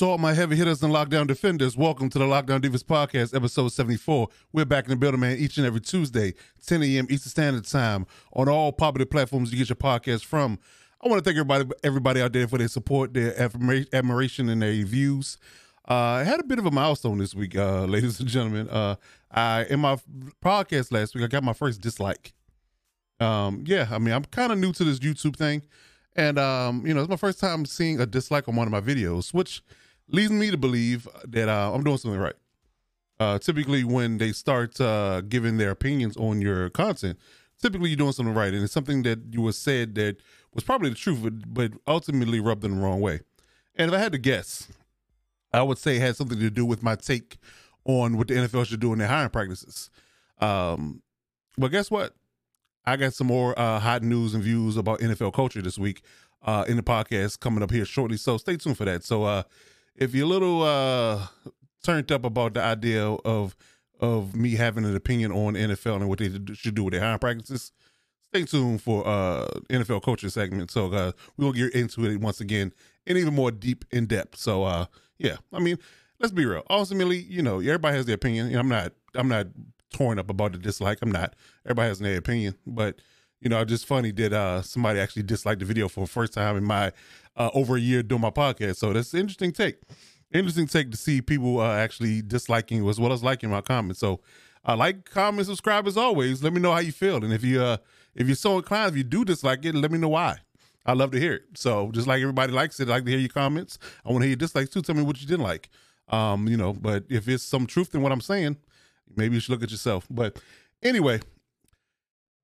To all my heavy hitters and lockdown defenders, welcome to the Lockdown Divas Podcast, episode 74. We're back in the building, man, each and every Tuesday, 10 a.m. Eastern Standard Time, on all popular platforms you get your podcast from. I want to thank everybody everybody out there for their support, their admiration, and their views. Uh, I had a bit of a milestone this week, uh, ladies and gentlemen. Uh, I in my podcast last week, I got my first dislike. Um, yeah, I mean, I'm kind of new to this YouTube thing, and um, you know, it's my first time seeing a dislike on one of my videos, which leads me to believe that uh, I'm doing something right. Uh, typically, when they start uh, giving their opinions on your content, typically you're doing something right, and it's something that you were said that was probably the truth, but, but ultimately rubbed in the wrong way. And if I had to guess, I would say it had something to do with my take on what the NFL should do in their hiring practices. Um, but guess what? I got some more uh, hot news and views about NFL culture this week uh, in the podcast coming up here shortly. So stay tuned for that. So uh, if you're a little uh, turned up about the idea of of me having an opinion on NFL and what they should do with their hiring practices, stay tuned for uh NFL culture segment. So uh we'll get into it once again and even more deep in depth. So uh yeah, I mean, let's be real. Ultimately, you know, everybody has their opinion. I'm not I'm not torn up about the dislike. I'm not. Everybody has their opinion, but you know, just funny that uh somebody actually disliked the video for the first time in my uh over a year doing my podcast. So that's an interesting take. Interesting take to see people uh, actually disliking as well as liking my comments. So uh, like, comment, subscribe as always. Let me know how you feel. And if you uh if you're so inclined, if you do dislike it, let me know why. I love to hear it. So just like everybody likes it, I like to hear your comments. I want to hear your dislikes too. Tell me what you didn't like. Um, you know, but if it's some truth in what I'm saying, maybe you should look at yourself. But anyway,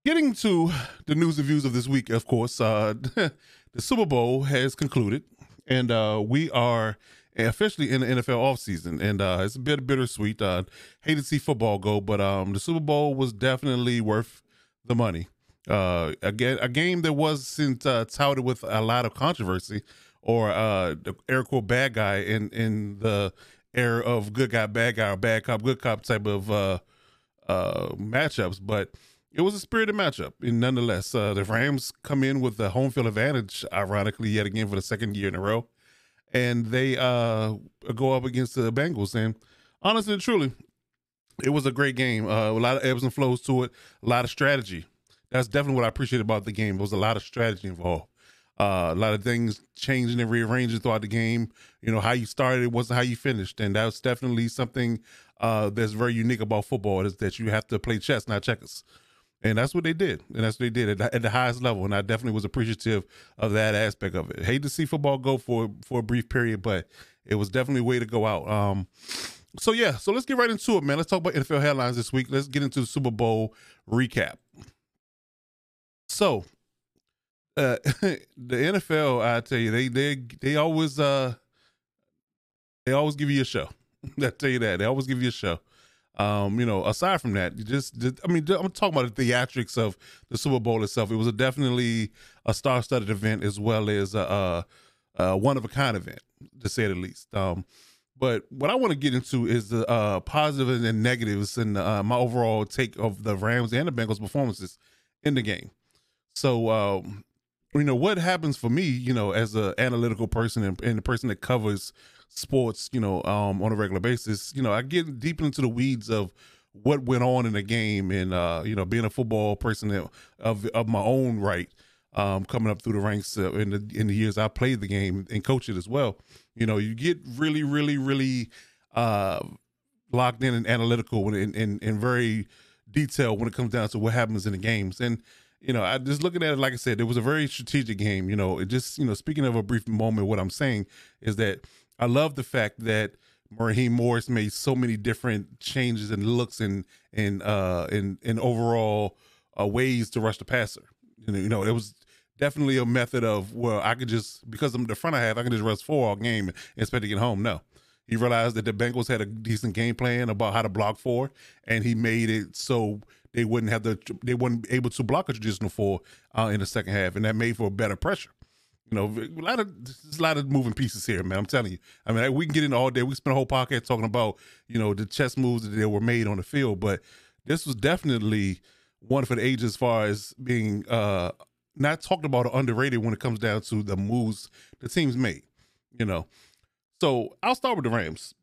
getting to the news and views of this week, of course, uh the Super Bowl has concluded, and uh we are officially in the NFL offseason. And uh it's a bit bittersweet. Uh hate to see football go, but um the Super Bowl was definitely worth the money. Uh, again, a game that wasn't uh, touted with a lot of controversy or uh, the air quote bad guy in in the era of good guy, bad guy, or bad cop, good cop type of uh, uh, matchups. But it was a spirited matchup, and nonetheless, uh, the Rams come in with the home field advantage. Ironically, yet again for the second year in a row, and they uh, go up against the Bengals. And honestly and truly, it was a great game. Uh, a lot of ebbs and flows to it, a lot of strategy that's definitely what I appreciate about the game. There was a lot of strategy involved. Uh, a lot of things changing and rearranging throughout the game. You know, how you started wasn't how you finished. And that's definitely something uh, that's very unique about football is that you have to play chess, not checkers. And that's what they did. And that's what they did at the, at the highest level. And I definitely was appreciative of that aspect of it. Hate to see football go for, for a brief period, but it was definitely a way to go out. Um, so yeah, so let's get right into it, man. Let's talk about NFL headlines this week. Let's get into the Super Bowl recap. So, uh, the NFL, I tell you, they they they always uh they always give you a show. I tell you that they always give you a show. Um, you know, aside from that, just, just I mean, I'm talking about the theatrics of the Super Bowl itself. It was a definitely a star-studded event as well as a, a, a one of a kind event, to say the least. Um, but what I want to get into is the uh, positives and negatives and uh, my overall take of the Rams and the Bengals performances in the game. So, um, you know, what happens for me, you know, as an analytical person and, and a person that covers sports, you know, um, on a regular basis, you know, I get deep into the weeds of what went on in the game and, uh, you know, being a football person of, of my own right, um, coming up through the ranks uh, in the, in the years I played the game and coached it as well. You know, you get really, really, really, uh, locked in and analytical and, and, and very detailed when it comes down to what happens in the games. And, you know, I just looking at it, like I said, it was a very strategic game. You know, it just, you know, speaking of a brief moment, what I'm saying is that I love the fact that Raheem Morris made so many different changes and looks and and uh and and overall uh, ways to rush the passer. You know, you know, it was definitely a method of well, I could just because I'm the front I have, I can just rush four all game and expect to get home. No, he realized that the Bengals had a decent game plan about how to block four, and he made it so they wouldn't have the they wouldn't be able to block a traditional four uh, in the second half, and that made for better pressure. You know, a lot of there's a lot of moving pieces here, man. I'm telling you. I mean, we can get in all day. We spent a whole podcast talking about you know the chess moves that were made on the field, but this was definitely one for the ages as far as being uh not talked about or underrated when it comes down to the moves the teams made. You know, So I'll start with the Rams.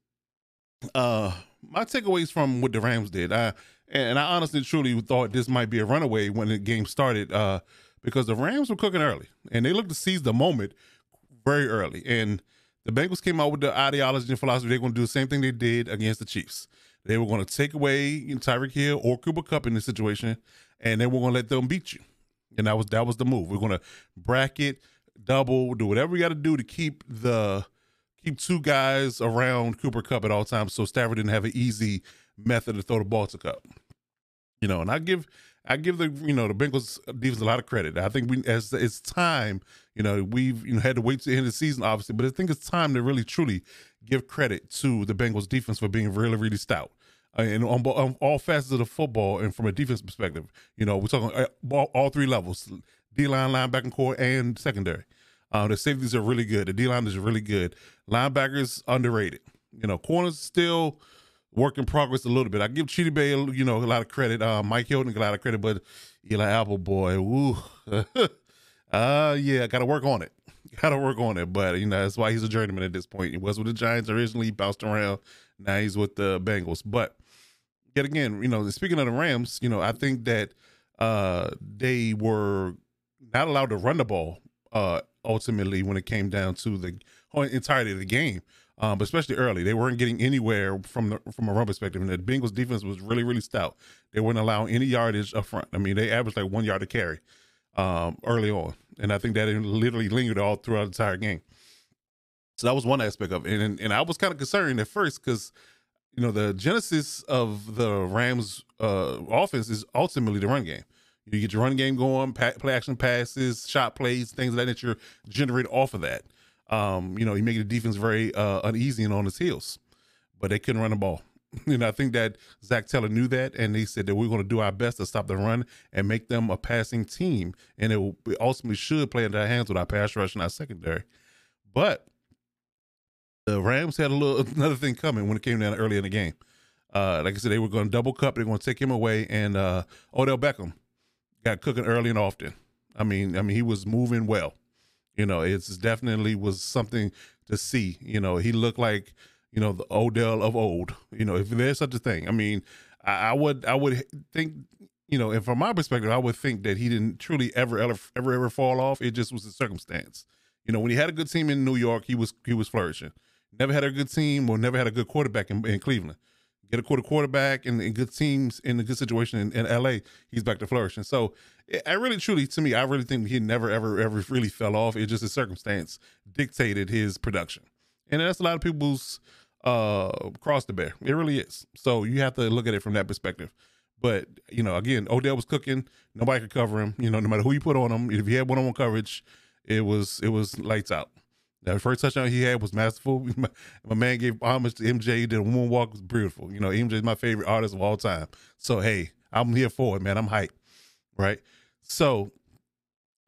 Uh, my takeaways from what the Rams did, I and I honestly truly thought this might be a runaway when the game started, uh, because the Rams were cooking early and they looked to seize the moment very early. And the Bengals came out with the ideology and philosophy they're going to do the same thing they did against the Chiefs. They were going to take away Tyreek Hill or Cooper Kupp in this situation, and they were going to let them beat you. And that was that was the move. We're going to bracket, double, do whatever we got to do to keep the keep two guys around Cooper Kupp at all times, so Stafford didn't have an easy method to throw the ball to Kupp. You know, and I give I give the you know the Bengals defense a lot of credit. I think we as it's time. You know, we've you know had to wait to the end of the season, obviously, but I think it's time to really truly give credit to the Bengals defense for being really really stout. Uh, and on, on, all facets of the football, and from a defense perspective, you know, we're talking uh, all, all three levels: D line, linebacker corps, and secondary. Uh, the safeties are really good. The D line is really good. Linebackers underrated. You know, corners still work in progress a little bit. I give Chidobe Bay, you know, a lot of credit. Uh, Mike Hilton a lot of credit, but Eli Apple, boy, woo, uh, yeah, got to work on it. Got to work on it. But you know, that's why he's a journeyman at this point. He was with the Giants originally, bounced around. Now he's with the Bengals. But yet again, you know, speaking of the Rams, you know, I think that uh, they were not allowed to run the ball uh, ultimately when it came down to the entirety of the game um, especially early, they weren't getting anywhere from the from a run perspective. And the Bengals defense was really really stout. They weren't allowing any yardage up front. I mean, they averaged like one yard to carry um, early on, and I think that literally lingered all throughout the entire game. So that was one aspect of it, and and I was kind of concerned at first because you know the genesis of the Rams uh, offense is ultimately the run game. You get your run game going, play action passes, shot plays, things of that nature generate off of that. Um, you know, he made the defense very uh, uneasy and on his heels, but they couldn't run the ball. you know, I think that Zac Taylor knew that, and they said that we're going to do our best to stop the run and make them a passing team, and it ultimately should play into our hands with our pass rush and our secondary. But the Rams had a little another thing coming when it came down early in the game. Uh, like I said, they were going to double Kupp. They're going to take him away, and uh, Odell Beckham got cooking early and often. I mean, I mean, he was moving well. You know, it's definitely was something to see. You know, he looked like you know the Odell of old. You know, if there's such a thing. I mean, I, I would I would think you know, and from my perspective, I would think that he didn't truly ever ever ever ever fall off. It just was a circumstance. You know, when he had a good team in New York, he was he was flourishing. Never had a good team or never had a good quarterback in, in Cleveland. Get a quarter quarterback and, and, good teams in a good situation in, in LA, he's back to flourishing. So I really, truly, to me, I really think he never, ever, ever really fell off. It just a circumstance dictated his production, and that's a lot of people's uh cross to bear. It really is. So you have to look at it from that perspective. But you know, again, Odell was cooking. Nobody could cover him. You know, no matter who you put on him, if he had one-on-one coverage, it was it was lights out. That first touchdown he had was masterful. My, man gave homage to MJ. He did a moonwalk was beautiful. You know, MJ is my favorite artist of all time. So hey, I'm here for it, man. I'm hyped right? So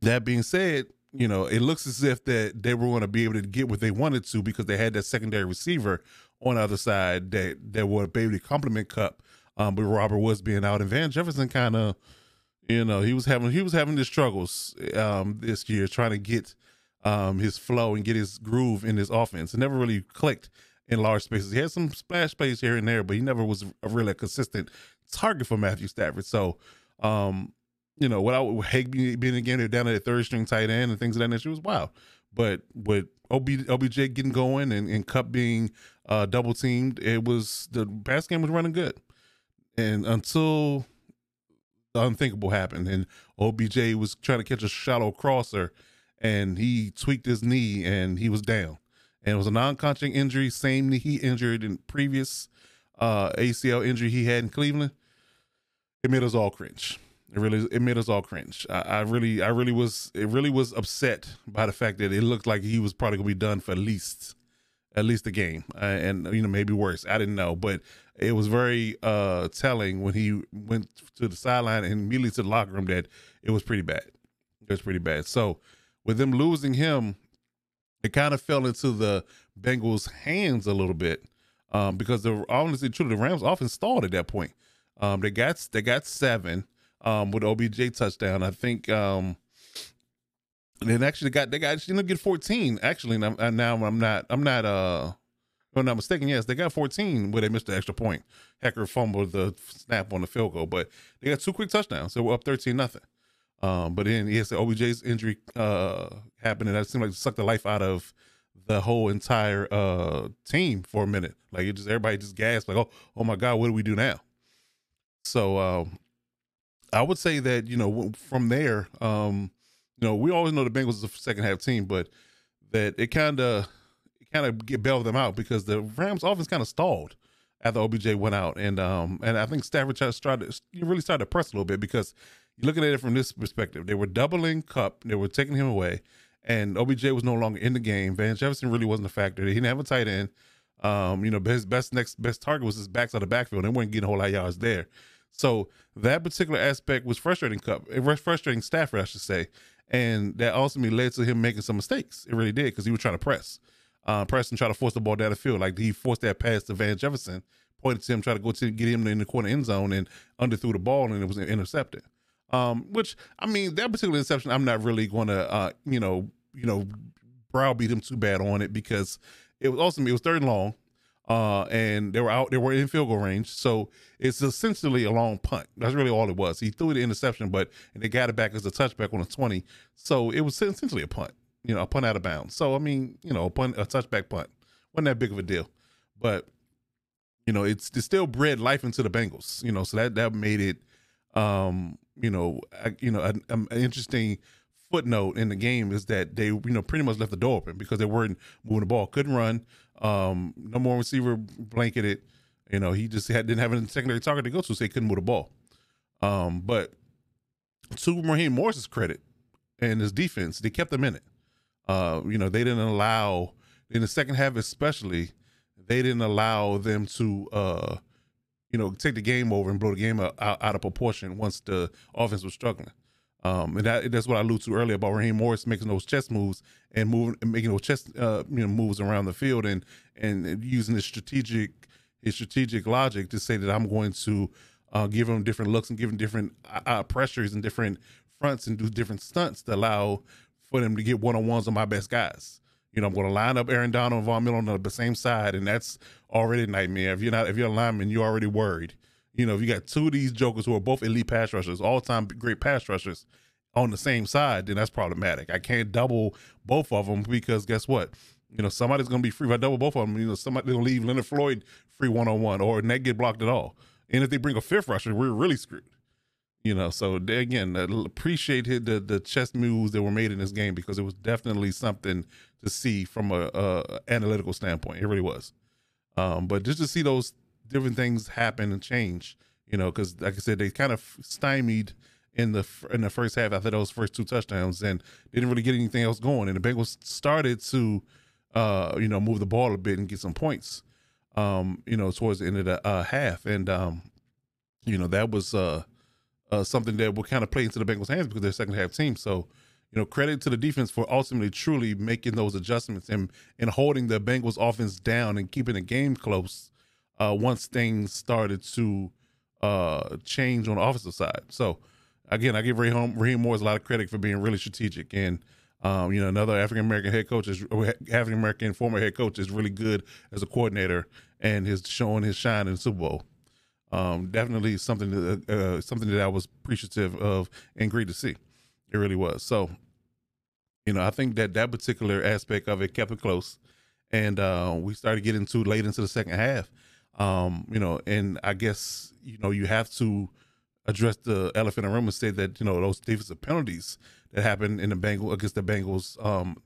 that being said, you know, it looks as if that they were going to be able to get what they wanted to because they had that secondary receiver on the other side that that would be able to complement Kupp. Um, but Robert Woods being out, and Van Jefferson kind of, you know, he was having he was having his struggles um, this year trying to get um, his flow and get his groove in his offense. It never really clicked in large spaces. He had some splash plays here and there, but he never was a really consistent target for Matthew Stafford. So um, you know, without Higbee being again down at the third string tight end and things of that nature was wild. But with OB, OBJ getting going and, and Kupp being uh, double teamed, it was the pass game was running good. And until the unthinkable happened, and OBJ was trying to catch a shallow crosser, and he tweaked his knee and he was down. And it was a non-conscious injury, same knee he injured in previous uh, ACL injury he had in Cleveland. It made us all cringe. It really it made us all cringe. I, I, really I really was it really was upset by the fact that it looked like he was probably gonna be done for at least at least a game uh, and you know maybe worse. I didn't know, but it was very uh telling when he went to the sideline and immediately to the locker room that it was pretty bad. It was pretty bad. So with them losing him, it kind of fell into the Bengals' hands a little bit um, because the honestly, truly, the Rams often stalled at that point. Um, they got they got seven um, with OBJ touchdown. I think um, And then actually got they got you know get 14 actually now, now I'm not I'm not uh if I'm not mistaken yes they got 14 where they missed the extra point Hekker fumbled the snap on the field goal but they got two quick touchdowns so we're up 13 nothing um but then yes OBJ's injury uh happened and that seemed like it sucked the life out of the whole entire uh team for a minute. Like it just everybody just gasped like oh oh my god what do we do now? So um I would say that you know from there um you know, we always know the Bengals is a second half team, but that it kind of it kind of get bailed them out because the Rams offense kind of stalled after OBJ went out, and um and I think Stafford tried to really started to press a little bit because looking at it from this perspective. They were doubling Kupp. they were taking him away, and OBJ was no longer in the game. Van Jefferson really wasn't a factor. He didn't have a tight end. Um, you know, his best next best target was his backs out of the backfield. They weren't getting a whole lot of yards there. So that particular aspect was frustrating Kupp. It was frustrating Stafford, I should say and that ultimately led to him making some mistakes. It really did because he was trying to press, uh, press and try to force the ball down the field. Like he forced that pass to Van Jefferson, pointed to him, try to go to get him in the corner end zone, and underthrew the ball, and it was intercepted. Um, which I mean, that particular interception, I'm not really going to, uh, you know, you know, browbeat him too bad on it because it was awesome. It was third and long uh, and they were out, they were in field goal range. So it's essentially a long punt. That's really all it was. He threw the interception, but and they got it back as a touchback on a 20. So it was essentially a punt, you know, a punt out of bounds. So, I mean, you know, a punt, a touchback punt wasn't that big of a deal, but you know, it's, it's still bred life into the Bengals, you know, so that, that made it, um, you know, you know, an, an interesting footnote in the game is that they, you know, pretty much left the door open because they weren't moving the ball, couldn't run. Um, number one receiver blanketed. You know, he just had, didn't have a secondary target to go to, so he couldn't move the ball. Um, but to Raheem Morris's credit and his defense, they kept them in it. Uh, you know, they didn't allow in the second half, especially, they didn't allow them to, uh, you know, take the game over and blow the game out, out of proportion once the offense was struggling. Um, and that, that's what I alluded to earlier about Raheem Morris making those chess moves and moving, making those chess, uh, you know, moves around the field and and using his strategic his strategic logic to say that I'm going to uh, give him different looks and give him different uh, uh pressures and different fronts and do different stunts to allow for them to get one on ones on my best guys. You know, I'm going to line up Aaron Donald and Von Miller on the same side, and that's already a nightmare. If you're not, if you're a lineman, you're already worried. You know, if you got two of these jokers who are both elite pass rushers, all time great pass rushers, on the same side, then that's problematic. I can't double both of them because guess what? You know, somebody's going to be free. If I double both of them, you know, somebody's going to leave Leonard Floyd free one on one or net get blocked at all. And if they bring a fifth rusher, we're really screwed. You know, so they, again, appreciate the the chess moves that were made in this game because it was definitely something to see from a, a analytical standpoint. It really was. Um, but just to see those different things happen and change, you know, because like I said, they kind of stymied in the in the first half after those first two touchdowns, and they didn't really get anything else going. And the Bengals started to, uh, you know, move the ball a bit and get some points, um, you know, towards the end of the uh, half, and um, you know that was uh, uh, something that would kind of play into the Bengals' hands because they're second half team. So, you know, credit to the defense for ultimately truly making those adjustments and and holding the Bengals offense down and keeping the game close uh, once things started to uh, change on the offensive side. So again, I give Raheem, Raheem Morris a lot of credit for being really strategic. And, um, you know, another African American head coach is African American former head coach is really good as a coordinator and is showing his shine in the Super Bowl. Um, definitely something that, uh, something that I was appreciative of and great to see. It really was. So, you know, I think that that particular aspect of it kept it close, and uh, we started getting too late into the second half. Um, you know, and I guess you know you have to address the elephant in the room and say that you know those defensive penalties that happened in the Bengals against the Bengals um,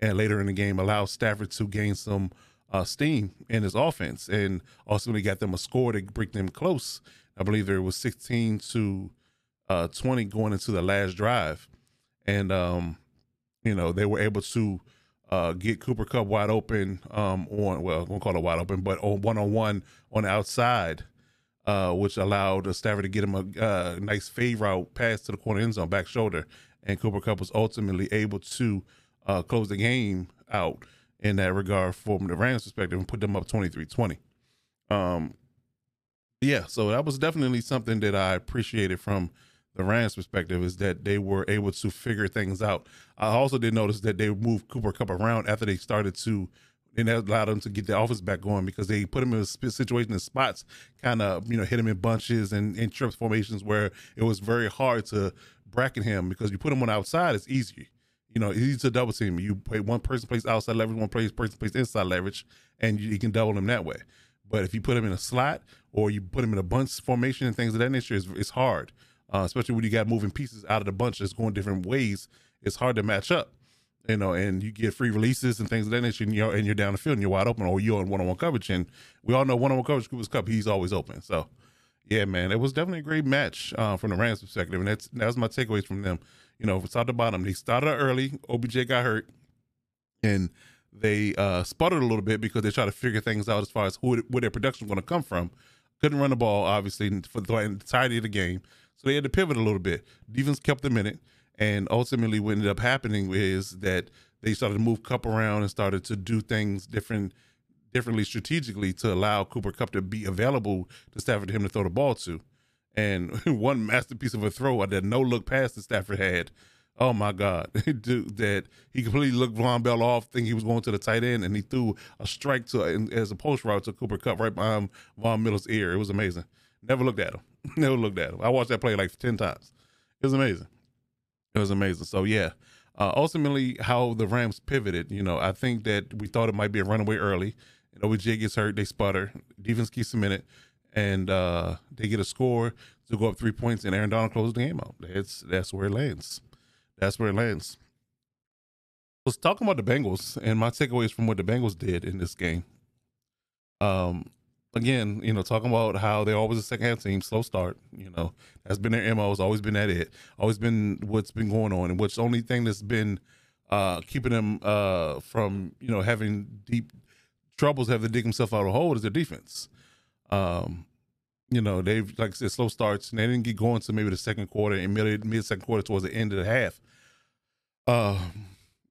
and later in the game allowed Stafford to gain some uh, steam in his offense and ultimately got them a score to bring them close. I believe there was 16 to uh, 20 going into the last drive, and um, you know they were able to. Uh, get Cooper Kupp wide open um, on well, won't call it wide open, but on one on one on the outside, uh, which allowed Stafford to get him a uh, nice fade route pass to the corner end zone, back shoulder, and Cooper Kupp was ultimately able to uh, close the game out in that regard from the Rams' perspective and put them up 23-20. Um, yeah, so that was definitely something that I appreciated from the Rams' perspective is that they were able to figure things out. I also did notice that they moved Cooper Kupp around after they started to, and that allowed them to get the offense back going because they put him in a situation in spots, kind of you know hit him in bunches and in trips formations where it was very hard to bracket him because you put him on outside, it's easy. You know, easy to double team. You play one person plays outside leverage, one plays person plays inside leverage, and you, you can double him that way. But if you put him in a slot or you put him in a bunch formation and things of that nature, it's, it's hard uh, especially when you got moving pieces out of the bunch that's going different ways. It's hard to match up, you know, and you get free releases and things of that nature, and you're, and you're down the field and you're wide open, or you're on one on one coverage. And we all know one on one coverage, Cooper's Kupp, he's always open. So, yeah, man, it was definitely a great match uh, from the Rams' perspective, and that's that's my takeaways from them. You know, from top to bottom, they started early. OBJ got hurt, and they uh, sputtered a little bit because they tried to figure things out as far as who where their production was going to come from. Couldn't run the ball, obviously, for the entirety of the game. So they had to pivot a little bit. Defense kept them in it. And ultimately, what ended up happening is that they started to move Kupp around and started to do things different, differently strategically to allow Cooper Kupp to be available to Stafford him to throw the ball to. And one masterpiece of a throw that no look pass that Stafford had. Oh my God, Dude, that he completely looked Vonn Bell off, think he was going to the tight end, and he threw a strike to as a post route to Cooper Cup right behind Von Miller's ear. It was amazing. Never looked at him. Never looked at him. I watched that play like 10 times. It was amazing. It was amazing. So, yeah, uh, ultimately, how the Rams pivoted, you know, I think that we thought it might be a runaway early. You know, OBJ gets hurt, they sputter, defense keeps in it, and uh, they get a score to go up three points, and Aaron Donald closes the game out. That's, that's where it lands. That's where it lands. Let's talk about the Bengals and my takeaways from what the Bengals did in this game. Um, again, you know, talking about how they're always a second half team, slow start. You know, that's been their mo. It's always been that it. Always been what's been going on, and what's the only thing that's been uh, keeping them uh, from you know having deep troubles, have to dig themselves out of a hole is their defense. Um, you know, they've like I said, slow starts, and they didn't get going to maybe the second quarter and mid mid second quarter towards the end of the half. Um,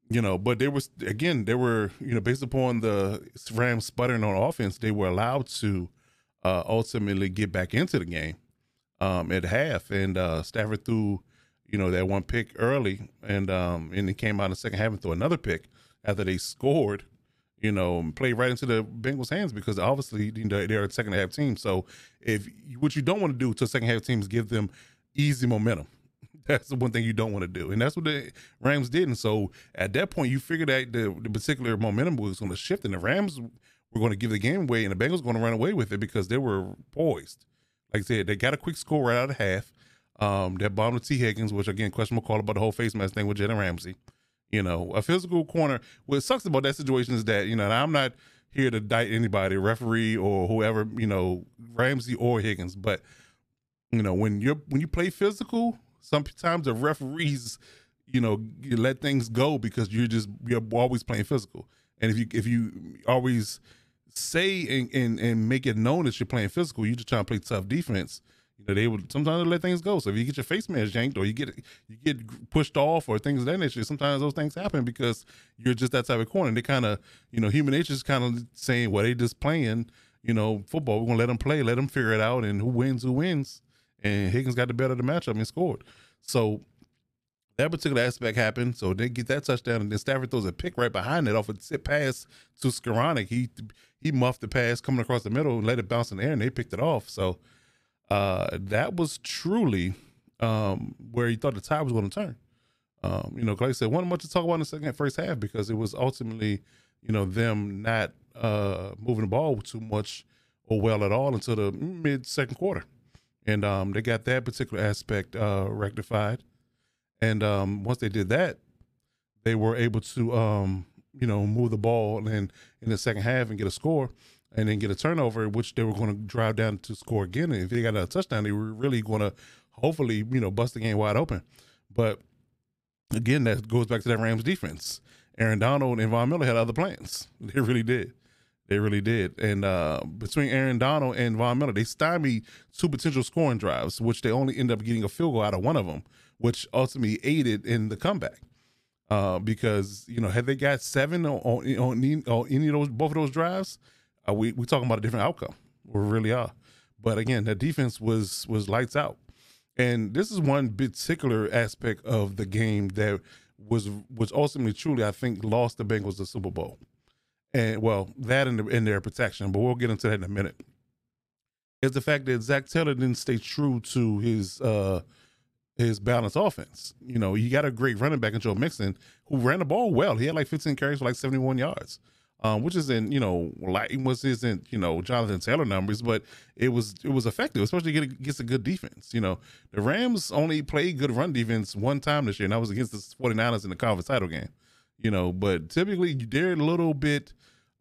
you know, but they was again, they were, you know, based upon the Rams sputtering on offense, they were allowed to uh, ultimately get back into the game um, at half. And uh, Stafford threw, you know, that one pick early, and um, and he came out in the second half and threw another pick after they scored. You know, played right into the Bengals' hands because obviously you know, they're a second half team. So if what you don't want to do to a second half teams is give them easy momentum that's the one thing you don't want to do, and that's what the Rams did. And so at that point, you figured that the, the particular momentum was going to shift, and the Rams were going to give the game away, and the Bengals were going to run away with it because they were poised. Like I said, they got a quick score right out of half. Um, that bomb to T. Higgins, which again, questionable call about the whole face mask thing with Jalen Ramsey. You know, a physical corner. What sucks about that situation is that you know I'm not here to indict anybody, referee or whoever, you know, Ramsey or Higgins, but you know when you're when you play physical sometimes the referees, you know, you let things go because you're just you're always playing physical. And if you if you always say and, and, and make it known that you're playing physical, you're just trying to play tough defense. You know, they would sometimes let things go. So if you get your face mask yanked or you get you get pushed off or things of that nature, sometimes those things happen because you're just that type of corner. They kind of, you know, human nature is kind of saying, well, they just playing, you know, football. We're gonna let them play, let them figure it out, and who wins, who wins and Higgins got the better of the matchup and scored. So that particular aspect happened. So they get that touchdown, and then Stafford throws a pick right behind it off a tip pass to Skowronek. He he muffed the pass coming across the middle and let it bounce in the air, and they picked it off. So uh, that was truly um, where he thought the tide was going to turn. Um, you know, like I said, wasn't much to talk about in the second first half because it was ultimately, you know, them not uh, moving the ball too much or well at all until the mid second quarter and um, they got that particular aspect uh, rectified. And um, once they did that, they were able to, um, you know, move the ball and in the second half and get a score, and then get a turnover, which they were going to drive down to score again. And if they got a touchdown, they were really going to, hopefully, you know, bust the game wide open. But again, that goes back to that Rams defense. Aaron Donald and Von Miller had other plans. They really did. They really did. And uh, between Aaron Donald and Von Miller, they stymied two potential scoring drives, which they only end up getting a field goal out of one of them, which ultimately aided in the comeback. Uh, because you know, had they got seven on, on, on any of those both of those drives, uh, we we talking about a different outcome. We really are. But again, that defense was was lights out, And this is one particular aspect of the game that was was ultimately truly, I think, lost the Bengals the Super Bowl. And well, that in, the, in their protection, but we'll get into that in a minute. Is the fact that Zac Taylor didn't stay true to his uh his balanced offense. You know, you got a great running back in Joe Mixon who ran the ball well. He had like 15 carries for like 71 yards um, which isn't you know like was isn't you know Jonathan Taylor numbers, but it was it was effective, especially against a good defense. You know, the Rams only played good run defense one time this year, and that was against the 49ers in the conference title game. You know, but typically they're a little bit.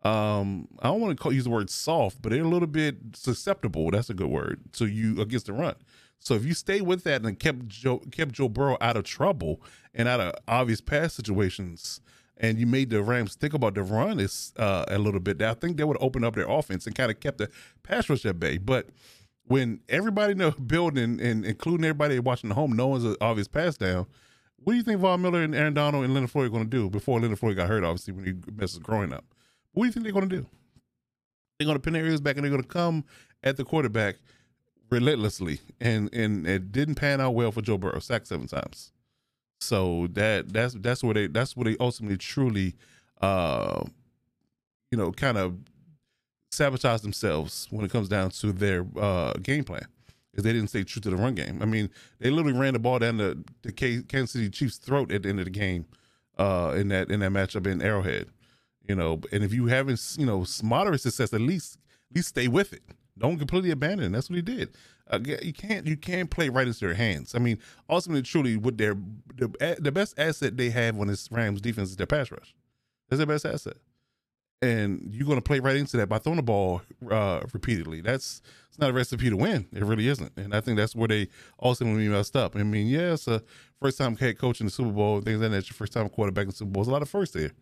Um, I don't want to use the word soft, but they're a little bit susceptible. That's a good word. So you against the run. So if you stay with that and kept Joe kept Joe Burrow out of trouble and out of obvious pass situations, and you made the Rams think about the run is uh, a little bit. I think they would open up their offense and kind of kept the pass rush at bay. But when everybody in the building and including everybody watching the home knows an obvious pass down, what do you think Von Miller and Aaron Donald and Leonard Floyd are going to do before Leonard Floyd got hurt? Obviously, when he messes growing up, what do you think they're going to do? They're going to pin their ears back and they're going to come at the quarterback relentlessly, and and it didn't pan out well for Joe Burrow, sacked seven times. So that that's that's where they that's where they ultimately truly, uh, you know, kind of sabotage themselves when it comes down to their uh, game plan. They didn't stay true to the run game. I mean, they literally ran the ball down the, the Kansas City Chiefs' throat at the end of the game, uh, in that in that matchup in Arrowhead. You know, and if you haven't, you know, moderate success, at least at least stay with it. Don't completely abandon. It. That's what he did. Uh, you can't you can't play right into their hands. I mean, ultimately, truly, with their the, the best asset they have on this Rams defense is their pass rush. That's their best asset, and you're going to play right into that by throwing the ball uh, repeatedly. That's it's not a recipe to win. It really isn't, and I think that's where they ultimately messed up. I mean, yeah, it's a first time head coach in the Super Bowl. Things like that. It's Your first time quarterback in the Super Bowl. There's a lot of firsts there.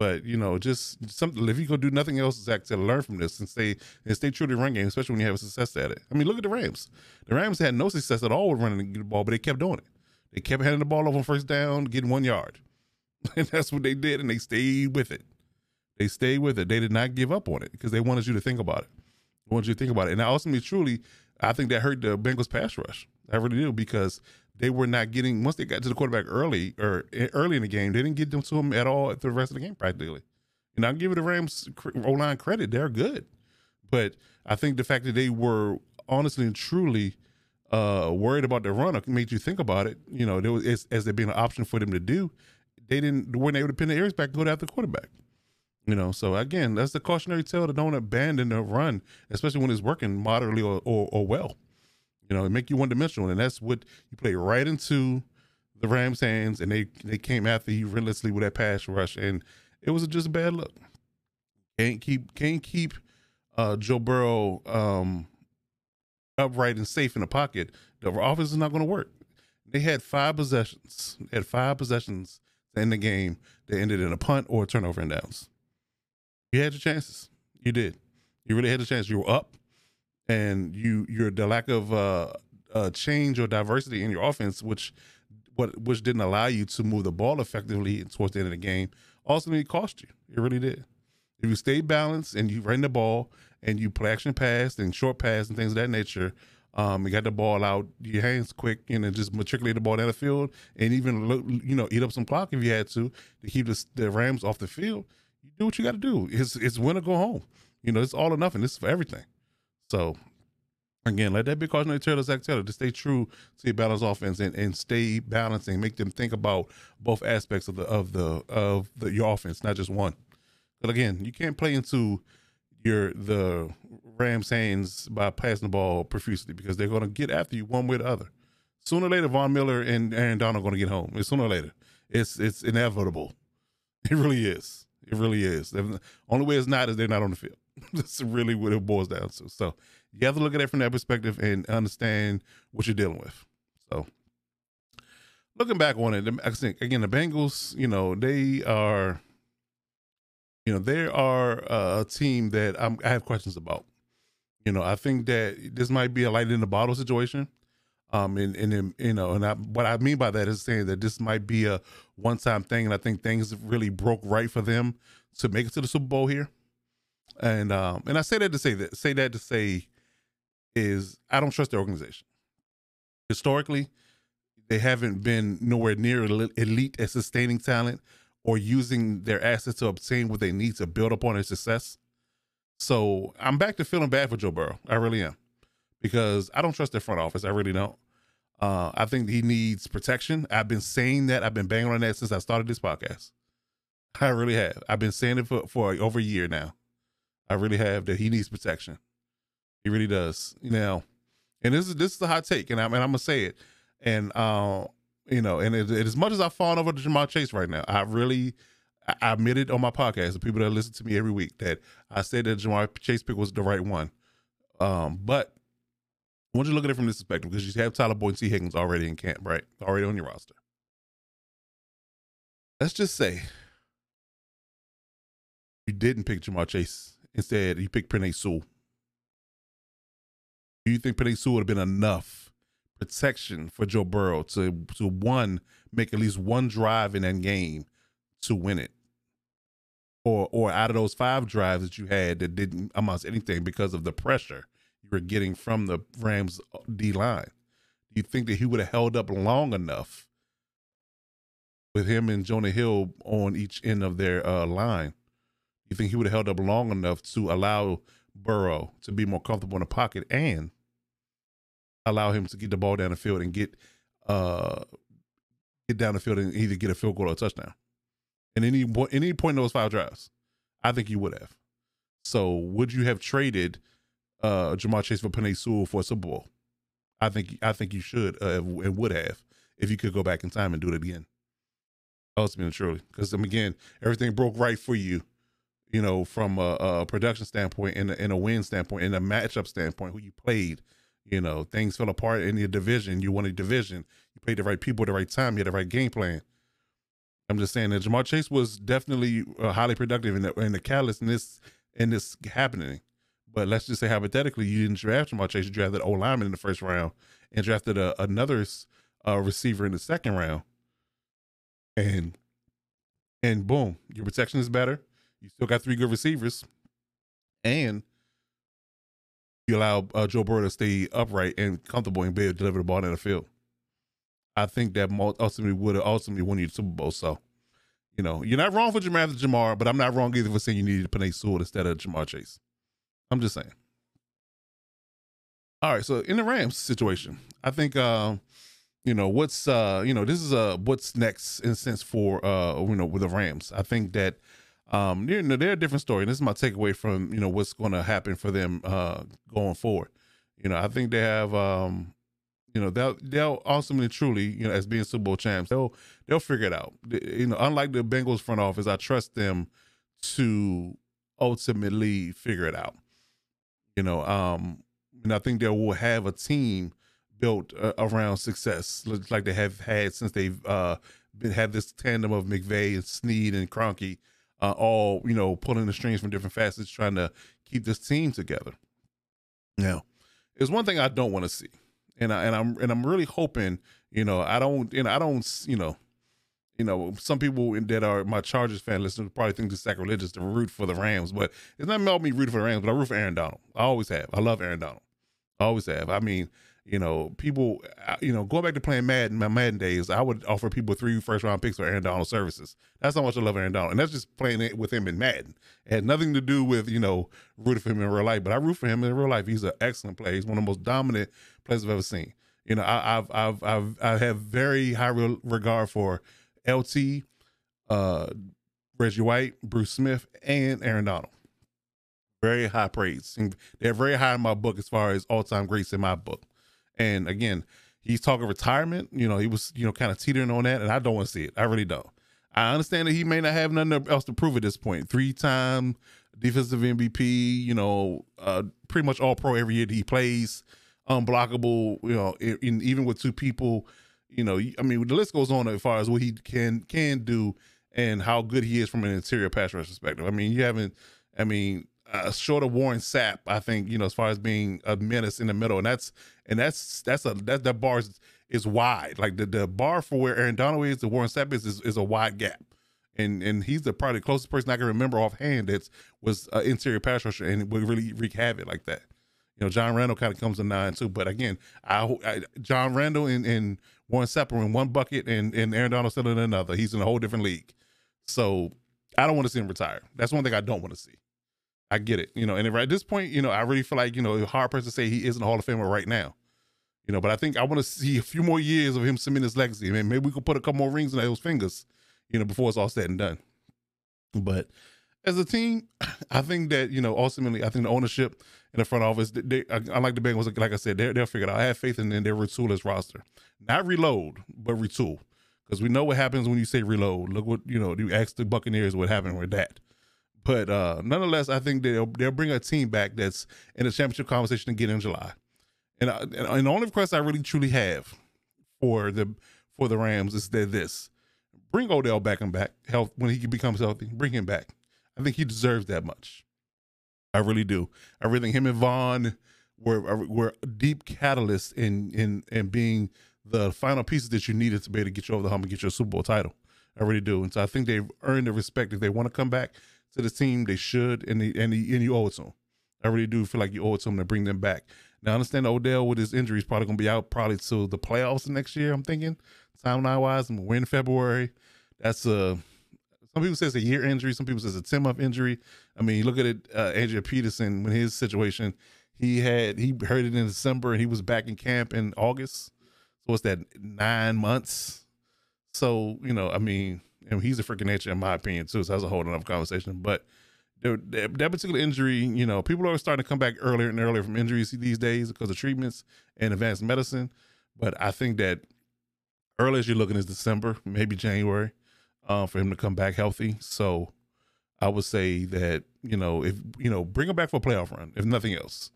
But you know, just something. If you go do nothing else, Zac, to learn from this and stay and stay true to the run game, especially when you have a success at it. I mean, look at the Rams. The Rams had no success at all with running the ball, but they kept doing it. They kept handing the ball over first down, getting one yard, and that's what they did, and they stayed with it. They stayed with it. They did not give up on it because they wanted you to think about it. They wanted you to think about it, and ultimately, truly, I think that hurt the Bengals pass rush. I really do because they were not getting once they got to the quarterback early or early in the game, they didn't get them to him at all through the rest of the game practically. And I'll give it the Rams O line credit; they're good, but I think the fact that they were honestly and truly uh, worried about the run made you think about it. You know, there was as, as there being an option for them to do, they didn't weren't able to pin their ears back and go after the quarterback. You know, so again, that's the cautionary tale to don't abandon the run, especially when it's working moderately or, or, or well. You know, it make you one dimensional, and that's what you play right into the Rams' hands, and they they came after you relentlessly with that pass rush, and it was just a bad look. Can't keep can't keep uh, Joe Burrow um, upright and safe in the pocket. The offense is not going to work. They had five possessions. They had five possessions in the game that ended in a punt or a turnover and downs. You had your chances. You did. You really had a chance. You were up and you you're the lack of uh, uh, change or diversity in your offense, which what which didn't allow you to move the ball effectively towards the end of the game, ultimately cost you. It really did. If you stay balanced and you ran the ball and you play action pass and short pass and things of that nature, um, you got the ball out your hands quick and then just matriculate the ball down the field and even you know eat up some clock if you had to to keep the, the Rams off the field. You do what you got to do. It's it's win or go home. You know it's all or nothing. This is for everything. So again, let that be cautionary tale to Zac Taylor to stay true to your balanced offense and, and stay balancing, make them think about both aspects of the of the of the your offense, not just one. But again, you can't play into your the Rams' hands by passing the ball profusely because they're going to get after you one way or the other. Sooner or later, Von Miller and Aaron Donald are going to get home. It's sooner or later. It's it's inevitable. It really is. It really is. The only way it's not is they're not on the field. That's really what it boils down to. So you have to look at it from that perspective and understand what you're dealing with. So looking back on it, I think again the Bengals, you know, they are, you know, they are a team that I'm, I have questions about. You know, I think that this might be a light in the bottle situation. Um, and, and, you know, and I, what I mean by that is saying that this might be a one time thing. And I think things really broke right for them to make it to the Super Bowl here. And um, and I say that to say that say that to say is I don't trust the organization. historically, they haven't been nowhere near elite at sustaining talent or using their assets to obtain what they need to build upon their success. So I'm back to feeling bad for Joe Burrow. I really am because I don't trust their front office. I really don't. Uh, I think he needs protection. I've been saying that. I've been banging on that since I started this podcast. I really have. I've been saying it for, for over a year now. I really have that he needs protection. He really does. Now, and this is this is a hot take, and I'm and I'm gonna say it. And uh, you know, and it, it, as much as I've fallen over to Ja'Marr Chase right now, I really I admitted on my podcast, the people that listen to me every week, that I said that Ja'Marr Chase pick was the right one. Um, but I want you to look at it from this perspective because you have Tyler Boyd and Tee Higgins already in camp, right? Already on your roster. Let's just say you didn't pick Ja'Marr Chase. Instead, you picked Penei Sewell. Do you think Penei Sewell would have been enough protection for Joe Burrow to to one make at least one drive in that game to win it? Or or out of those five drives that you had that didn't amount to anything because of the pressure you were getting from the Rams D line. Do you think that he would have held up long enough with him and Jonah Hill on each end of their uh, line? You think he would have held up long enough to allow Burrow to be more comfortable in the pocket and allow him to get the ball down the field and get uh get down the field and either get a field goal or a touchdown? And any any point in those five drives, I think you would have. So would you have traded uh Ja'Marr Chase for Penei Sewell for a Super Bowl? I think I think you should uh, and would have if you could go back in time and do it again. Ultimately truly, because um, again, everything broke right for you, you know, from a, a production standpoint and a, and a win standpoint and a matchup standpoint, who you played. You know, things fell apart in your division. You won a division. You played the right people at the right time. You had the right game plan. I'm just saying that Ja'Marr Chase was definitely uh, highly productive in the, in the catalyst in this in this happening. But let's just say hypothetically, you didn't draft Ja'Marr Chase, you drafted O lineman in the first round and drafted a, another uh, receiver in the second round, and and boom, your protection is better. You still got three good receivers, and you allow uh, Joe Burrow to stay upright and comfortable and be able to deliver the ball in the field. I think that ultimately would have ultimately won you the Super Bowl. So, you know, you're not wrong for Jamar Ja'Marr, but I'm not wrong either for saying you needed Penei Sewell instead of Ja'Marr Chase. I'm just saying. All right, so in the Rams situation, I think uh, you know what's uh, you know this is uh what's next in a sense for uh you know with the Rams. I think that um you know they're a different story. And this is my takeaway from you know what's going to happen for them uh going forward. You know, I think they have um you know they'll they'll ultimately truly you know as being Super Bowl champs they'll they'll figure it out. You know, unlike the Bengals front office, I trust them to ultimately figure it out. You know, um, and I think they will have a team built uh, around success, like they have had since they've uh, been had this tandem of McVay and Snead and Kroenke, uh, all you know, pulling the strings from different facets, trying to keep this team together. Now, there's one thing I don't want to see, and I and I'm and I'm really hoping, you know, I don't, know, I don't, you know, you know, some people in that are my Chargers fan listeners probably think it's sacrilegious to root for the Rams, but it's not about me rooting for the Rams, but I root for Aaron Donald. I always have. I love Aaron Donald. I always have. I mean, you know, people, you know, going back to playing Madden, my Madden days, I would offer people three first round picks for Aaron Donald services. That's how much I love Aaron Donald. And that's just playing it with him in Madden. It had nothing to do with, you know, rooting for him in real life, but I root for him in real life. He's an excellent player. He's one of the most dominant players I've ever seen. You know, I, I've, I've, I've, I have very high regard for LT, uh, Reggie White, Bruce Smith, and Aaron Donald. Very high praise. they're very high in my book as far as all time greats in my book. And again, he's talking retirement. You know, he was, you know, kind of teetering on that, and I don't want to see it. I really don't. I understand that he may not have nothing else to prove at this point. Three time defensive MVP, you know, uh, pretty much all pro every year that he plays, unblockable, you know, in, in, even with two people you know, I mean, the list goes on as far as what he can can do and how good he is from an interior pass rush perspective. I mean, you haven't, I mean, uh, short of Warren Sapp, I think you know as far as being a menace in the middle, and that's and that's that's a that that bar is, is wide. Like the the bar for where Aaron Donald is, the Warren Sapp is, is, is a wide gap, and and he's the probably closest person I can remember offhand that was uh, interior pass rusher and would really wreak havoc like that. You know, John Randle kind of comes to nine too. But again, I, I John Randle and, and Warren Sapp in one bucket, and and Aaron Donald still in another. He's in a whole different league. So I don't want to see him retire. That's one thing I don't want to see. I get it, you know. And at this point, you know, I really feel like you know, hard person to say he isn't a Hall of Famer right now. You know, but I think I want to see a few more years of him cementing his legacy. I mean, maybe we could put a couple more rings on those fingers, you know, before it's all said and done. But as a team, I think that you know ultimately, I think the ownership in the front office, they, I, like the Bengals. Like I said, they, they'll figure it out. I have faith in, their retool as roster, not reload, but retool, because we know what happens when you say reload. Look what you know. You ask the Buccaneers what happened with that. But uh, nonetheless, I think they'll they'll bring a team back that's in the championship conversation again in July. And, I, and the only request I really truly have for the for the Rams is that this bring Odell Beckham back health when he becomes healthy. Bring him back. I think he deserves that much. I really do. I really think him and Von were were deep catalysts in in in being the final pieces that you needed to be able to get you over the hump and get your Super Bowl title. I really do, and so I think they've earned the respect. If they want to come back to the team, they should, and they, and, and you owe it to them. I really do feel like you owe it to them to bring them back. Now, I understand Odell with his injury is probably going to be out probably to the playoffs next year. I'm thinking timeline wise, and we're in February. That's a some people say it's a year injury. Some people say it's a ten month injury. I mean, you look at it. Uh, Adrian Peterson, when his situation, he had he hurt it in December and he was back in camp in August. So what's that? Nine months. So you know, I mean, and he's a freaking nature in my opinion too. So that's a whole other conversation. But that, particular injury, you know, people are starting to come back earlier and earlier from injuries these days because of treatments and advanced medicine. But I think that earliest you're looking is December, maybe January, uh, for him to come back healthy. So I would say that you know if you know bring him back for a playoff run, if nothing else,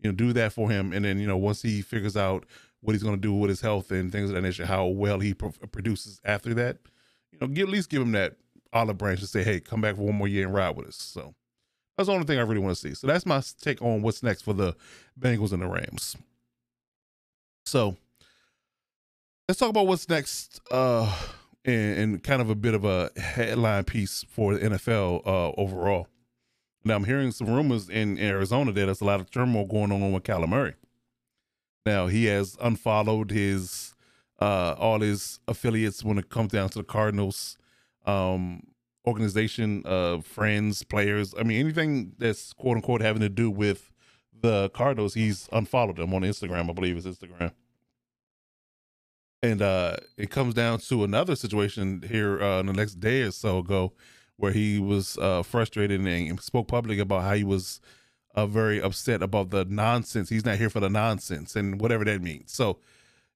you know do that for him, and then you know once he figures out what he's going to do with his health and things of that nature, how well he pro- produces after that, you know, at least give him that olive branch to say, hey, come back for one more year and ride with us. So that's the only thing I really want to see. So that's my take on what's next for the Bengals and the Rams. So let's talk about what's next uh and, kind of a bit of a headline piece for the NFL uh overall. Now I'm hearing some rumors in Arizona that there's a lot of turmoil going on with Kyler Murray. Now he has unfollowed his uh all his affiliates when it comes down to the Cardinals um, organization of friends, players. I mean, anything that's quote unquote having to do with the Cardinals, he's unfollowed them on Instagram. I believe it's Instagram. And uh, it comes down to another situation here uh, the next day or so ago, where he was uh, frustrated and spoke publicly about how he was uh, very upset about the nonsense. He's not here for the nonsense and whatever that means. So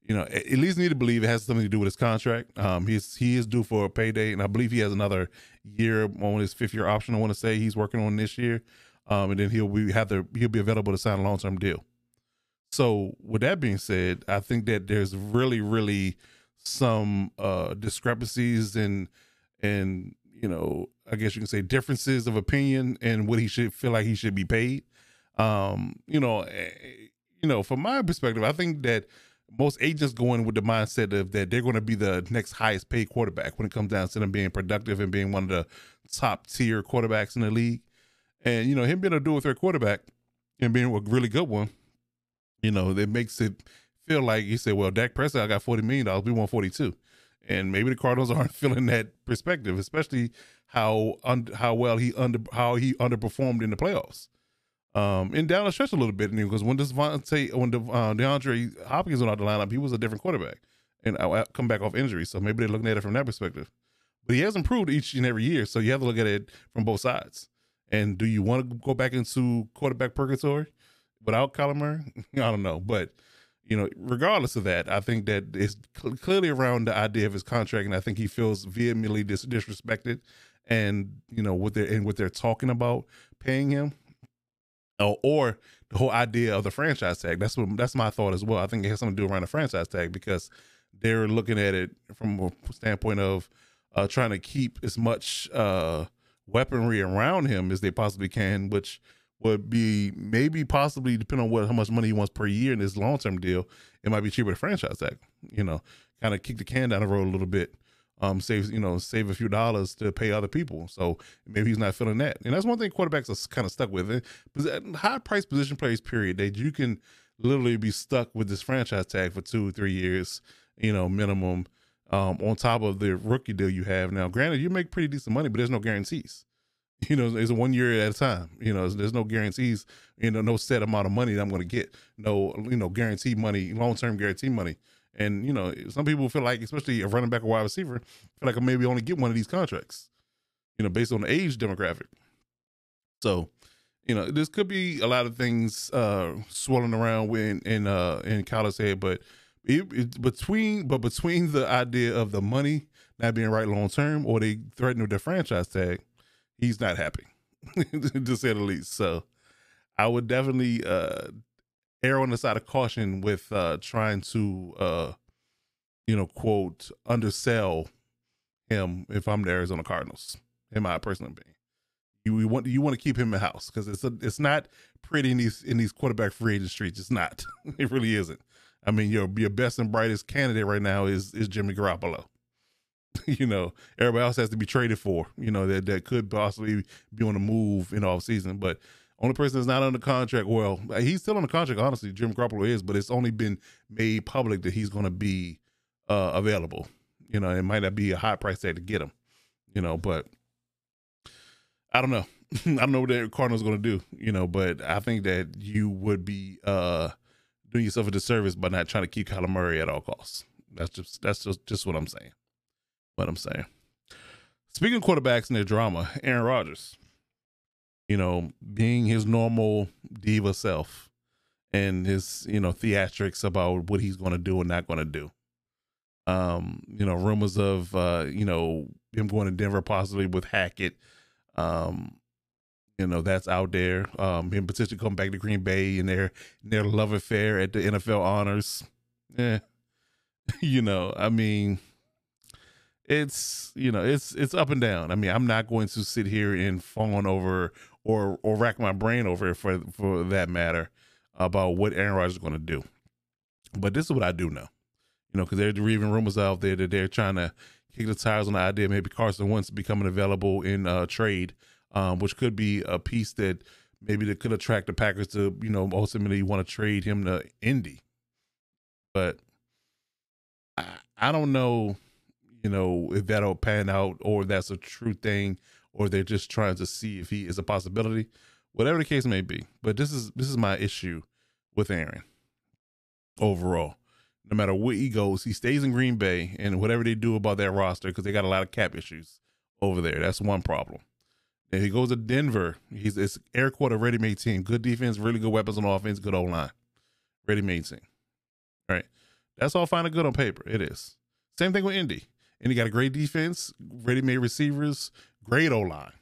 you know, at least need to believe it has something to do with his contract. Um, he's he is due for a payday, and I believe he has another year on his fifth year option. I want to say he's working on this year, um, and then he'll be have the he'll be available to sign a long term deal. So with that being said, I think that there's really really some uh, discrepancies and and you know I guess you can say differences of opinion and what he should feel like he should be paid. Um, you know, eh, you know, from my perspective, I think that most agents go in with the mindset of that they're going to be the next highest paid quarterback when it comes down to them being productive and being one of the top tier quarterbacks in the league. And you know, him being a dual threat quarterback and being a really good one, you know, it makes it feel like you said, "Well, Dak Prescott I got forty million dollars, we want forty two. And maybe the Cardinals aren't feeling that perspective, especially how un- how well he under how he underperformed in the playoffs um, and down the stretch a little bit because when Devontae, when De, uh, DeAndre Hopkins went out the lineup, he was a different quarterback and I come back off injury. So maybe they're looking at it from that perspective. But he has improved each and every year, so you have to look at it from both sides. And do you want to go back into quarterback purgatory without Kyler Murray? I don't know, but you know, regardless of that, I think that it's cl- clearly around the idea of his contract, and I think he feels vehemently dis- disrespected. And you know what they're and what they're talking about paying him or, or the whole idea of the franchise tag. That's what that's my thought as well. I think it has something to do around the franchise tag because they're looking at it from a standpoint of uh, trying to keep as much uh, weaponry around him as they possibly can, which would be maybe possibly depending on what how much money he wants per year in this long term deal. It might be cheaper to franchise tag. You know, kind of kick the can down the road a little bit um, save you know save a few dollars to pay other people. So maybe he's not feeling that, and that's one thing quarterbacks are kind of stuck with. It high price position players, period, that you can literally be stuck with this franchise tag for two three years, you know, minimum. Um, on top of the rookie deal you have now, granted, you make pretty decent money, but there's no guarantees. You know, it's one year at a time. You know, there's no guarantees. You know, no set amount of money that I'm going to get. No, you know, guarantee money, long term guarantee money. And you know, some people feel like, especially a running back or wide receiver, feel like I maybe only get one of these contracts. You know, based on the age demographic. So, you know, this could be a lot of things uh swirling around in in uh in Kyler's head, but it, it, between but between the idea of the money not being right long term or they threaten with their franchise tag, he's not happy, to say the least. So I would definitely uh err on the side of caution with uh, trying to, uh, you know, quote, undersell him if I'm the Arizona Cardinals, in my personal opinion. You, you want you want to keep him in house because it's a, it's not pretty in these in these quarterback free agent streets. It's not. it really isn't. I mean, your your best and brightest candidate right now is is Jimmy Garoppolo. you know, everybody else has to be traded for. You know that that could possibly be on the move in off season, but only person that's not under contract, well, he's still on the contract, honestly, Jim Garoppolo is, but it's only been made public that he's going to be uh, available. You know, it might not be a high price tag to get him, you know, but I don't know. I don't know what the Cardinals going to do, you know, but I think that you would be uh, doing yourself a disservice by not trying to keep Kyler Murray at all costs. That's just that's just just what I'm saying. What I'm saying. Speaking of quarterbacks and their drama, Aaron Rodgers you know, being his normal diva self and his, you know, theatrics about what he's going to do and not going to do. Um, you know, rumors of, uh, you know, him going to Denver possibly with Hackett. Um, you know, that's out there. Um, him potentially coming back to Green Bay and their, their love affair at the NFL honors. Yeah. you know, I mean, it's you know it's it's up and down. I mean, I'm not going to sit here and fawn over or or rack my brain over for for that matter about what Aaron Rodgers is going to do. But this is what I do know, you know, because there's even rumors out there that they're trying to kick the tires on the idea maybe Carson Wentz becoming available in uh, trade, um, which could be a piece that maybe that could attract the Packers to you know ultimately want to trade him to Indy. But I, I don't know, you know, if that'll pan out or that's a true thing or they're just trying to see if he is a possibility, whatever the case may be. But this is this is my issue with Aaron overall. No matter where he goes, he stays in Green Bay, and whatever they do about that roster, because they got a lot of cap issues over there. That's one problem. If he goes to Denver, he's it's air quarter ready made team. Good defense, really good weapons on offense, good old line. Ready made team. All right. That's all fine and good on paper. It is. Same thing with Indy. Indy got a great defense, ready made receivers, Great O line.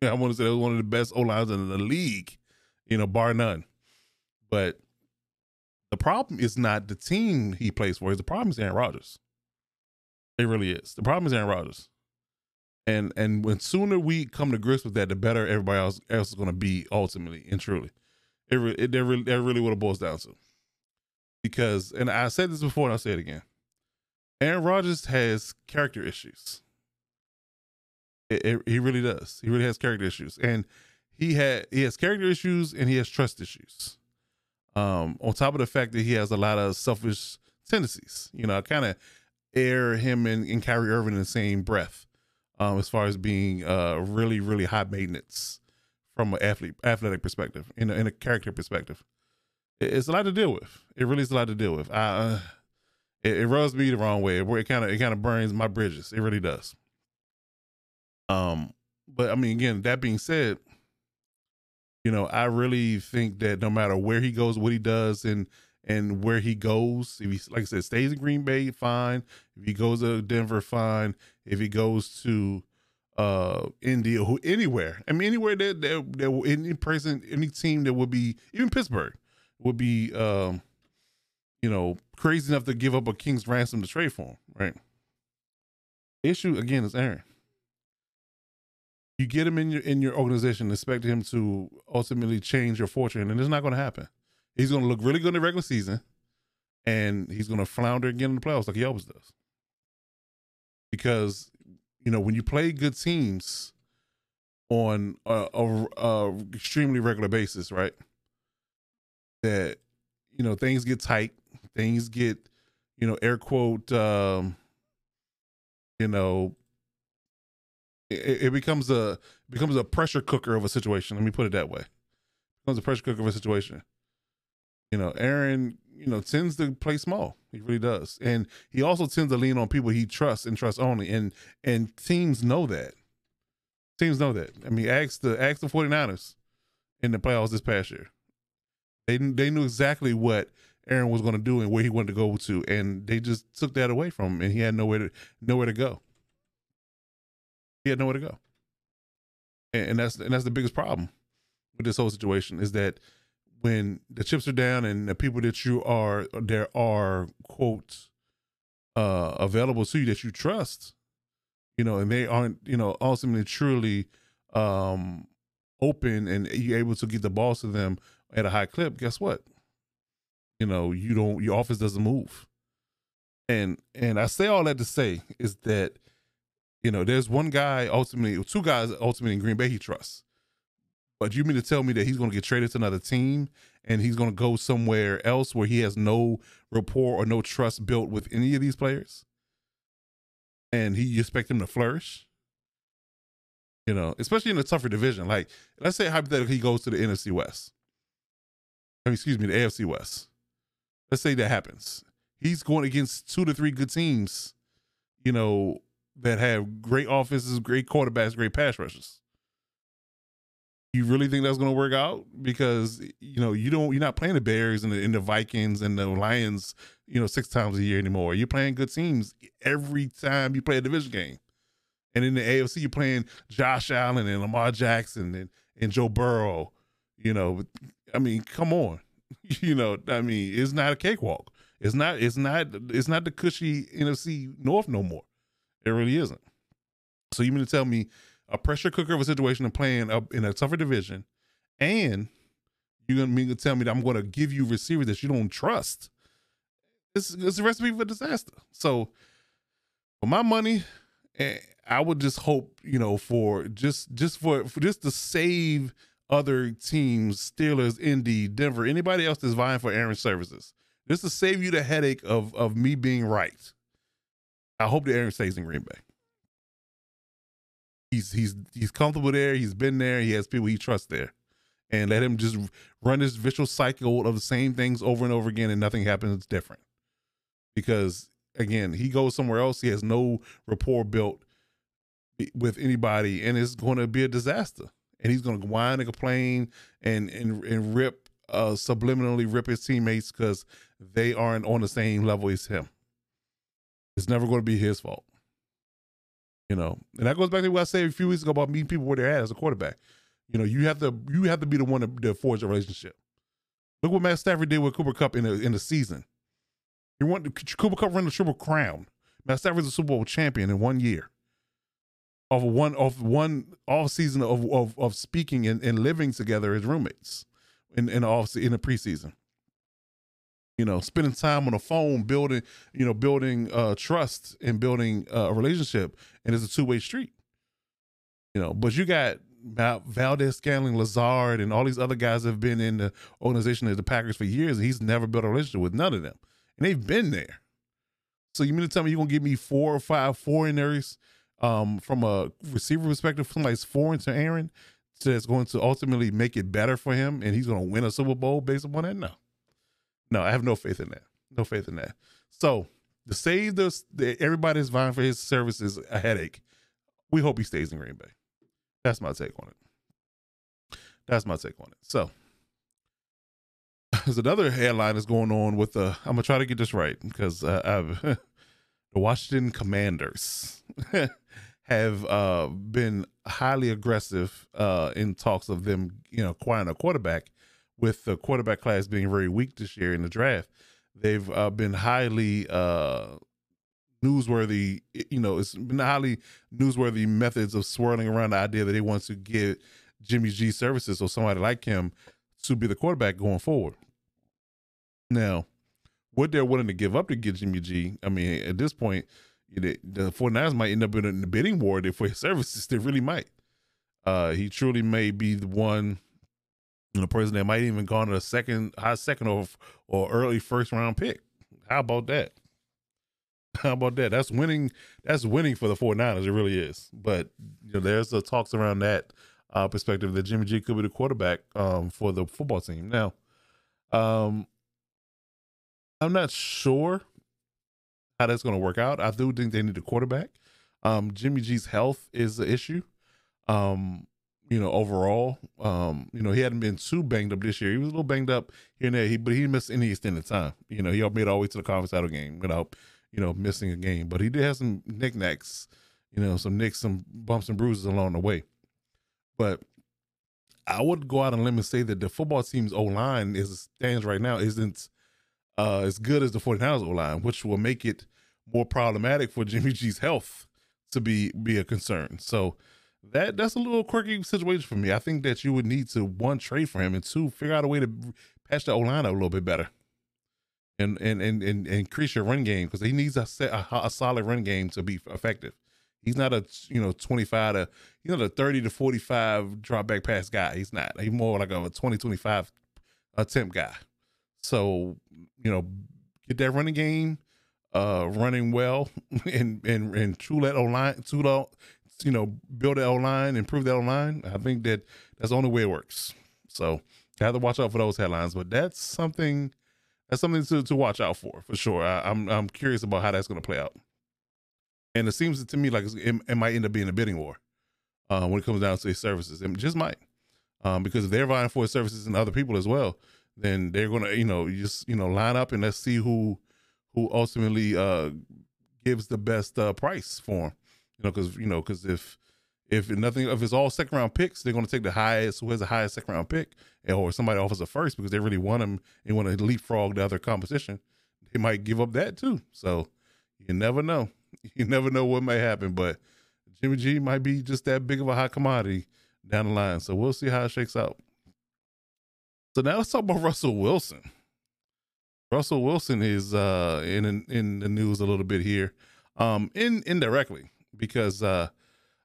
I want to say it was one of the best O lines in the league, you know, bar none. But the problem is not the team he plays for. The problem is Aaron Rodgers. It really is. The problem is Aaron Rodgers. And and when sooner we come to grips with that, the better everybody else, else is going to be ultimately and truly. It, it that really that really what it boils down to. Because and I said this before and I'll say it again. Aaron Rodgers has character issues. It, it, he really does. He really has character issues, and he had he has character issues and he has trust issues. Um, on top of the fact that he has a lot of selfish tendencies, you know, I kind of air him and, and Kyrie Irving in the same breath, um, as far as being uh really really high maintenance from an athlete athletic perspective, in a, in a character perspective. It, it's a lot to deal with. It really is a lot to deal with. I, uh, it, it rubs me the wrong way. It kind of it kind of burns my bridges. It really does. Um, but I mean, again, that being said, you know, I really think that no matter where he goes, what he does, and and where he goes, if he like I said, stays in Green Bay, fine. If he goes to Denver, fine. If he goes to uh Indy or anywhere, I mean anywhere that that, that any person, any team that would be even Pittsburgh would be um you know crazy enough to give up a king's ransom to trade for him, right? Issue again is Aaron you get him in your in your organization, expect him to ultimately change your fortune, and it's not going to happen. He's going to look really good in the regular season, and he's going to flounder again in the playoffs like he always does. because you know when you play good teams on a, a, a extremely regular basis, right? That you know things get tight, things get you know air quote um, you know it, it becomes a becomes a pressure cooker of a situation. Let me put it that way. It becomes a pressure cooker of a situation. You know, Aaron, you know, tends to play small. He really does. And he also tends to lean on people he trusts and trusts only. And and teams know that. Teams know that. I mean, ask the ask the 49ers in the playoffs this past year. They they knew exactly what Aaron was going to do and where he wanted to go to, and they just took that away from him, and he had nowhere to nowhere to go. He had nowhere to go, and, and that's and that's the biggest problem with this whole situation is that when the chips are down and the people that you are there are quote uh available to you that you trust you know and they aren't you know ultimately truly um open and you're able to get the balls to them at a high clip guess what you know you don't your office doesn't move and and i say all that to say is that you know there's one guy ultimately two guys ultimately in green bay he trusts but you mean to tell me that he's going to get traded to another team and he's going to go somewhere else where he has no rapport or no trust built with any of these players? And he expect him to flourish? You know, especially in a tougher division. Like, let's say hypothetically he goes to the NFC West. I mean, excuse me, the AFC West. Let's say that happens. He's going against two to three good teams, you know, that have great offenses, great quarterbacks, great pass rushes you really think that's going to work out because you know you don't you're not playing the Bears and the, and the Vikings and the Lions you know six times a year anymore. You're playing good teams every time you play a division game, and in the AFC you're playing Josh Allen and Lamar Jackson and and Joe Burrow. You know, I mean, come on, you know, I mean, it's not a cakewalk. It's not. It's not. It's not the cushy NFC North no more. It really isn't. So you mean to tell me a pressure cooker of a situation and playing up in a tougher division, and you're gonna mean to tell me that I'm gonna give you receivers that you don't trust. It's, it's a recipe for disaster. So for my money, eh, I would just hope, you know, for just just for, for just to save other teams, Steelers, Indy, Denver, anybody else that's vying for Aaron services. Just to save you the headache of of me being right. I hope that Aaron stays in Green Bay he's he's he's comfortable there. He's been there. He has people he trusts there, and let him just run this vicious cycle of the same things over and over again, and nothing happens different. Because again, he goes somewhere else. He has no rapport built with anybody, and it's going to be a disaster. And he's going to whine and complain and and and rip uh, subliminally rip his teammates because they aren't on the same level as him. It's never going to be his fault. You know, and that goes back to what I said a few weeks ago about meeting people where they're at as a quarterback. You know, you have to you have to be the one to, to forge a relationship. Look what Matt Stafford did with Cooper Kupp in the in the season. You want Cooper Kupp run the triple crown. Matt Stafford's a Super Bowl champion in one year. Of one of one off season of of, of speaking and, and living together as roommates in in off in the preseason. You know spending time on the phone building you know building uh trust and building uh, a relationship. And it's a two-way street. You know but you got Valdes-Scantling, Lazard, and all these other guys have been in the organization of the Packers for years, and he's never built a relationship with none of them, and they've been there. So you mean to tell me you're gonna give me four or five foreigners um, from a receiver perspective, somebody's foreign to Aaron, that's going to ultimately make it better for him, and he's gonna win a Super Bowl based upon that? No. No, I have no faith in that. No faith in that. So to save this, everybody's vying for his services a headache. We hope he stays in Green Bay. That's my take on it. That's my take on it. So there's another headline that's going on with the. I'm gonna try to get this right because uh, I've the Washington Commanders have uh, been highly aggressive uh, in talks of them, you know, acquiring a quarterback with the quarterback class being very weak this year in the draft, they've uh, been highly uh, newsworthy. You know, it's been highly newsworthy methods of swirling around the idea that they want to get Jimmy G services or somebody like him to be the quarterback going forward. Now, what they're willing to give up to get Jimmy G, I mean, at this point, the, the 49ers might end up in a bidding war for his services. They really might. Uh, he truly may be the one, know, person that might even to a second, high second or or early first round pick. How about that? How about that? That's winning. That's winning for the 49ers. It really is. But you know, there's the talks around that uh, perspective that Jimmy G could be the quarterback um, for the football team. Now, um, I'm not sure how that's going to work out. I do think they need a quarterback. Um, Jimmy G's health is the issue. Um, you know, overall, um, you know, he hadn't been too banged up this year. He was a little banged up here and there, he, but he missed any extended time. You know, he made all the way to the conference title game without, you know, missing a game. But he did have some knickknacks, you know, some nicks, some bumps and bruises along the way. But I would go out and let me say that the football team's O line, it stands right now, isn't uh, as good as the 49ers O line, which will make it more problematic for Jimmy G's health to be be a concern. So that that's a little quirky situation for me. I think that you would need to one trade for him and two figure out a way to patch the O line a little bit better, and and and and, increase your run game because he needs a, set, a, a solid run game to be effective. He's not a you know twenty five to he's not a thirty to forty five drop back pass guy. He's not. He's more like a 20, 25 attempt guy. So you know, get that running game uh running well and and and true that online line, true you know, build that online improve that online. I think that that's the only way it works. So you have to watch out for those headlines, but that's something that's something to, to watch out for for sure. I, am I'm, I'm curious about how that's going to play out, and it seems to me like it, it, might end up being a bidding war uh, when it comes down to services. It just might, um, because they're vying for services and other people as well, then they're to you know just you know line up and let's see who who ultimately uh, gives the best uh, price for him you know, because you know, because if if nothing, if it's all second round picks, they're to take the highest, who has the highest second round pick, or somebody offers a first because they really want him and want to leapfrog the other competition. They might give up that too. So you never know. You never know what may happen, but Jimmy G might be just that big of a high commodity down the line. So we'll see how it shakes out. So now let's talk about Russell Wilson. Russell Wilson is uh, in in the news a little bit here, um, in indirectly because uh,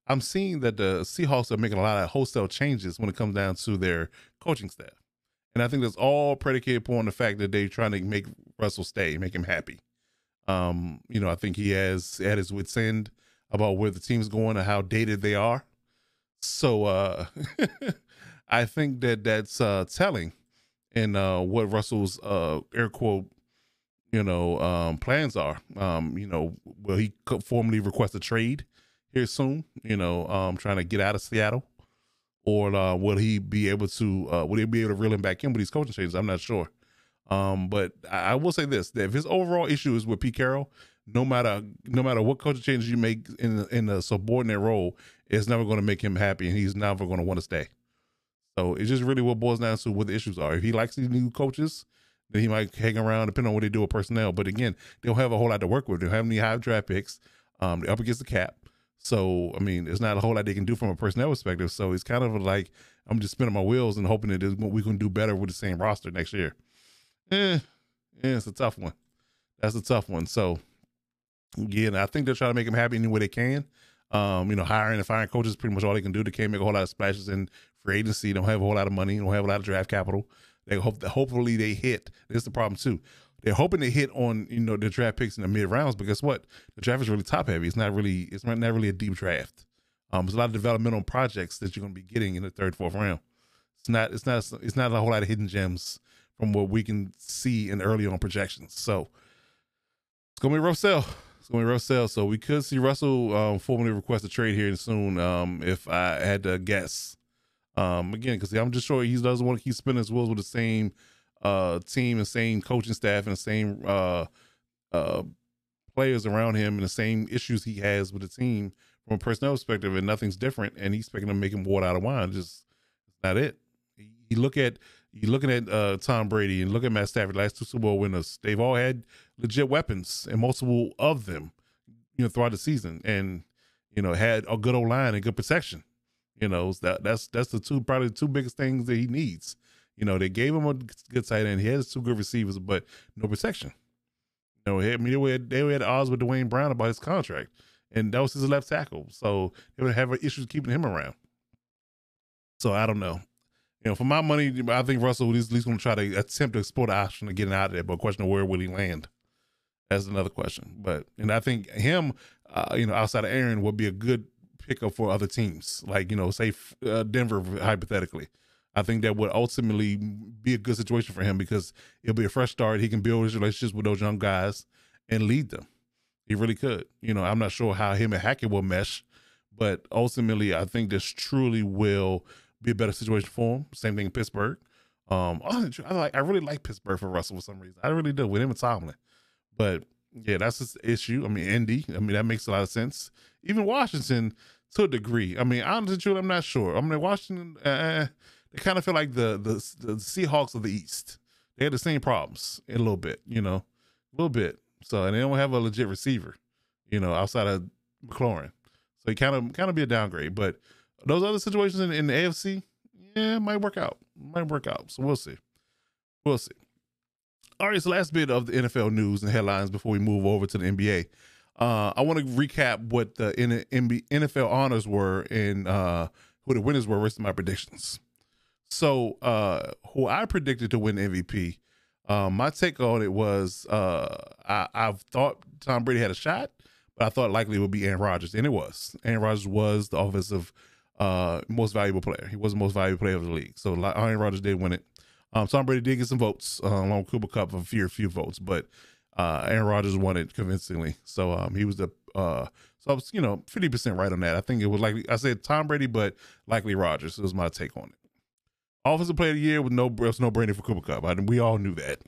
I'm seeing that the Seahawks are making a lot of wholesale changes when it comes down to their coaching staff. And I think that's all predicated upon the fact that they're trying to make Russell stay, make him happy. Um, you know, I think he has at his wits end about where the team's going and how dated they are. So uh I think that that's uh telling in uh what Russell's uh air quote you know, um, plans are. Um, you know, will he formally request a trade here soon? You know, um, trying to get out of Seattle, or uh, will he be able to? Uh, will he be able to reel him back in with these coaching changes? I'm not sure. Um, but I, I will say this: that if his overall issue is with Pete Carroll, no matter no matter what coaching changes you make in in a subordinate role, it's never going to make him happy, and he's never going to want to stay. So it's just really what boils down to what the issues are. If he likes these new coaches, then he might hang around depending on what they do with personnel. But again, they don't have a whole lot to work with. They don't have any high draft picks. Um, they're up against the cap. So I mean, there's not a whole lot they can do from a personnel perspective. So it's kind of like I'm just spinning my wheels and hoping that what we can do better with the same roster next year. Eh, yeah, it's a tough one. That's a tough one. So again, I think they're trying to make him happy any way they can. Um, you know, hiring and firing coaches is pretty much all they can do. They can't make a whole lot of splashes in free agency. Don't have a whole lot of money. Don't have a lot of draft capital. They hope that hopefully they hit. This is the problem too. They're hoping to hit on you know the draft picks in the mid rounds, but guess what? The draft is really top heavy. It's not really it's not really a deep draft. Um, there's a lot of developmental projects that you're going to be getting in the third, fourth round. It's not it's not it's not a whole lot of hidden gems from what we can see in early on projections. So it's gonna be a rough sell. It's gonna be a rough sell. So we could see Russell um, formally request a trade here soon. Um, if I had to guess, um, again, because I'm just sure he doesn't want to keep spinning his wheels with the same uh, team and same coaching staff and the same uh, uh, players around him and the same issues he has with the team from a personnel perspective, and nothing's different. And he's expecting to make him water out of wine. Just it's not it. You look at you looking at uh, Tom Brady and look at Matt Stafford, last two Super Bowl winners. They've all had legit weapons and multiple of them, you know, throughout the season, and you know had a good old line and good protection. You know, that that's that's the two probably the two biggest things that he needs. You know, they gave him a good tight end. He has two good receivers, but no protection. You know, I mean, they were, they were at odds with Duane Brown about his contract, and that was his left tackle. So they would have issues keeping him around. So I don't know. You know, for my money, I think Russell is at least going to try to attempt to explore the option of getting out of there. But question of where will he land? That's another question. But and I think him, uh, you know, outside of Aaron, would be a good pickup for other teams, like you know, say uh, Denver hypothetically. I think that would ultimately be a good situation for him because it'll be a fresh start. He can build his relationships with those young guys and lead them. He really could. You know, I'm not sure how him and Hackett will mesh, but ultimately, I think this truly will be a better situation for him. Same thing in Pittsburgh. Um, I like, I really like Pittsburgh for Russell for some reason. I really do with him and Tomlin. But yeah, that's his issue. I mean, Indy. I mean, that makes a lot of sense. Even Washington to a degree. I mean, honestly, I'm not sure. I mean, Washington. Uh, they kind of feel like the, the the Seahawks of the East. They had the same problems a little bit, you know, a little bit. So and they don't have a legit receiver, you know, outside of McLaurin. So it kind of kind of be a downgrade. But those other situations in, in the AFC, yeah, might work out. Might work out. So we'll see. We'll see. All right, so last bit of the NFL news and headlines before we move over to the NBA. Uh, I want to recap what the NFL honors were and uh, who the winners were versus my predictions. So, uh, who I predicted to win MVP, um, my take on it was uh, I, I thought Tom Brady had a shot, but I thought likely it would be Aaron Rodgers, and it was. Aaron Rodgers was the offensive uh, most valuable player. He was the most valuable player of the league. So Aaron Rodgers did win it. Um, Tom Brady did get some votes uh, along with Cooper Kupp, a few, few votes, but uh, Aaron Rodgers won it convincingly. So um, he was the uh, so I was you know fifty percent right on that. I think it was likely I said Tom Brady, but likely Rodgers. Was my take on it. Offensive player of the year with no was no brainer for Cooper Kupp. I, we all knew that.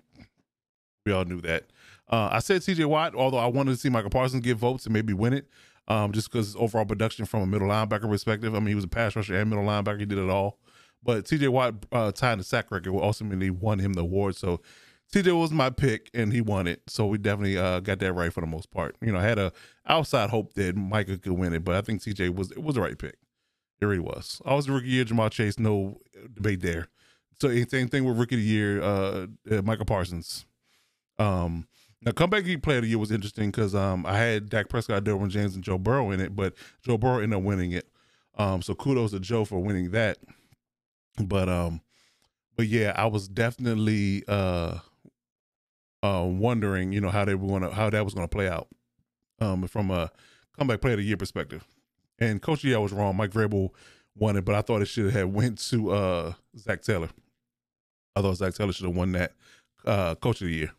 We all knew that. Uh, I said T.J. Watt, although I wanted to see Micah Parsons get votes and maybe win it, um, just because overall production from a middle linebacker perspective. I mean, he was a pass rusher and middle linebacker. He did it all. But T.J. Watt uh, tying the sack record ultimately won him the award. So T.J. was my pick, and he won it. So we definitely uh, got that right for the most part. You know, I had a outside hope that Micah could win it, but I think T.J. was it was the right pick. It really was. I was the rookie year, Ja'Marr Chase, no debate there. So same thing with rookie of the year, uh, uh Michael Parsons. Um, now comeback player of the year was interesting because um, I had Dak Prescott, Derwin James, and Joe Burrow in it, but Joe Burrow ended up winning it. Um, so kudos to Joe for winning that. But um, but yeah, I was definitely uh, uh, wondering, you know, how they were gonna how that was gonna play out, um, from a comeback player of the year perspective. And Coach yeah, was wrong. Mike Vrabel won it, but I thought it should have went to uh, Zac Taylor. I thought Zac Taylor should have won that uh, Coach of the Year.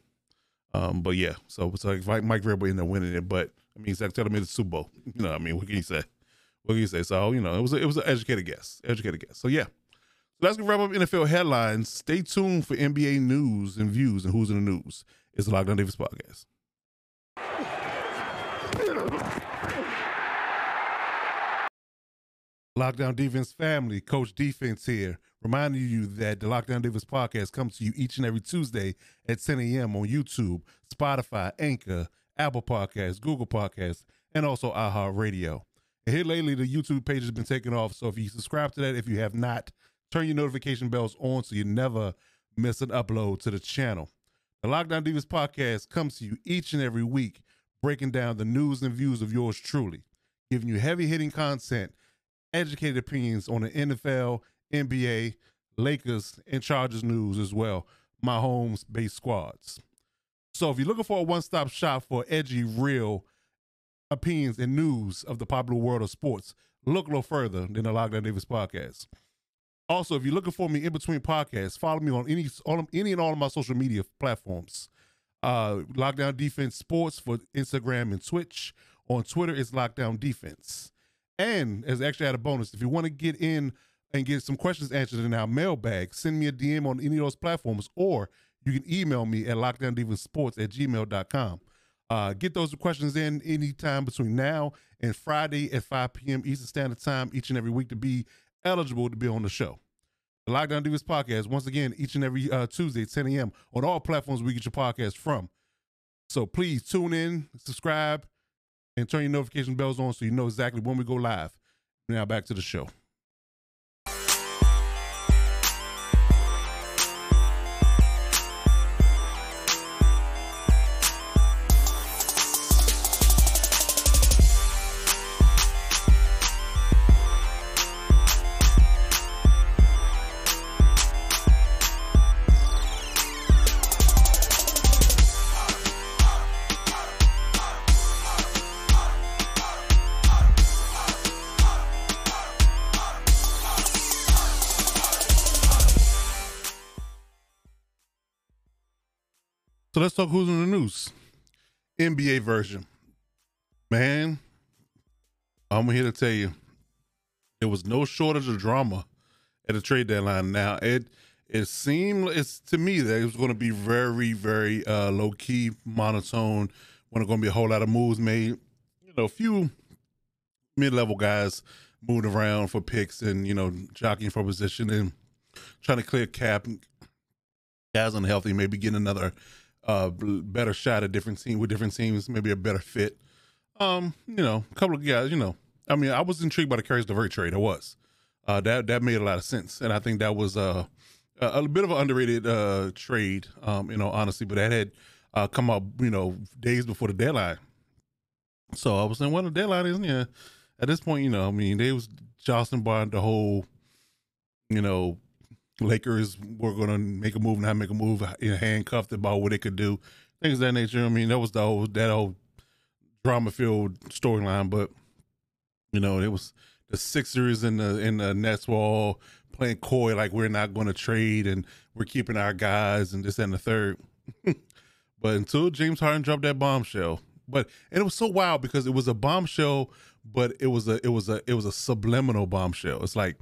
Um, but yeah, so it's like Mike, Mike Vrabel ended up winning it, but I mean Zac Taylor made the Super Bowl. You know, what I mean, what can you say? What can you say? So you know, it was a, it was an educated guess, educated guess. So yeah, so that's gonna wrap up NFL headlines. Stay tuned for NBA news and views and who's in the news. It's the Lockdown Davis podcast. Lockdown Defense family, Coach Defense here, reminding you that the Lockdown Defense podcast comes to you each and every Tuesday at 10 a.m. on YouTube, Spotify, Anchor, Apple Podcasts, Google Podcasts, and also iHeartRadio. And here lately, the YouTube page has been taken off. So if you subscribe to that, if you have not, turn your notification bells on so you never miss an upload to the channel. The Lockdown Divas podcast comes to you each and every week, breaking down the news and views of yours truly, giving you heavy hitting content educated opinions on the NFL, NBA, Lakers, and Chargers news as well, my home's base squads. So if you're looking for a one-stop shop for edgy, real opinions and news of the popular world of sports, look no further than the Lockdown Davis podcast. Also, if you're looking for me in between podcasts, follow me on any on any and all of my social media platforms. Uh, Lockdown Defense Sports for Instagram and Twitch. On Twitter, it's Lockdown Defense. And as actually had a bonus, if you want to get in and get some questions answered in our mailbag, send me a DM on any of those platforms, or you can email me at lockdowndivasports at gmail.com. Uh, get those questions in anytime between now and Friday at 5 p.m. Eastern Standard Time each and every week to be eligible to be on the show. The Lockdown Divas podcast, once again, each and every uh, Tuesday at 10 a.m. on all platforms we get your podcast from. So please tune in, subscribe, and turn your notification bells on so you know exactly when we go live. Now back to the show. Let's talk who's in the news. NBA version. Man, I'm here to tell you, there was no shortage of drama at the trade deadline. Now it it seemed it's to me that it was going to be very very uh, low key, monotone. When going to be a whole lot of moves made. You know, a few mid level guys moving around for picks and you know jockeying for position and trying to clear cap. Guys unhealthy, maybe getting another uh, better shot at different team with different teams, maybe a better fit. Um, you know, a couple of guys, you know, I mean, I was intrigued by the Caris LeVert trade. I was. Uh, that that made a lot of sense, and I think that was uh, a, a bit of an underrated uh, trade. Um, you know, honestly, but that had uh, come up, you know, days before the deadline. So I was saying, well, the deadline isn't yeah. At this point, you know, I mean, they was jostling by the whole, you know, Lakers were going to make a move, not make a move, handcuffed about what they could do, things of that nature. I mean, that was the whole that whole drama filled storyline. But you know, it was the Sixers and the in the Nets were all playing coy, like we're not going to trade and we're keeping our guys and this and the third. but until James Harden dropped that bombshell, but and it was so wild because it was a bombshell, but it was a it was a it was a subliminal bombshell. It's like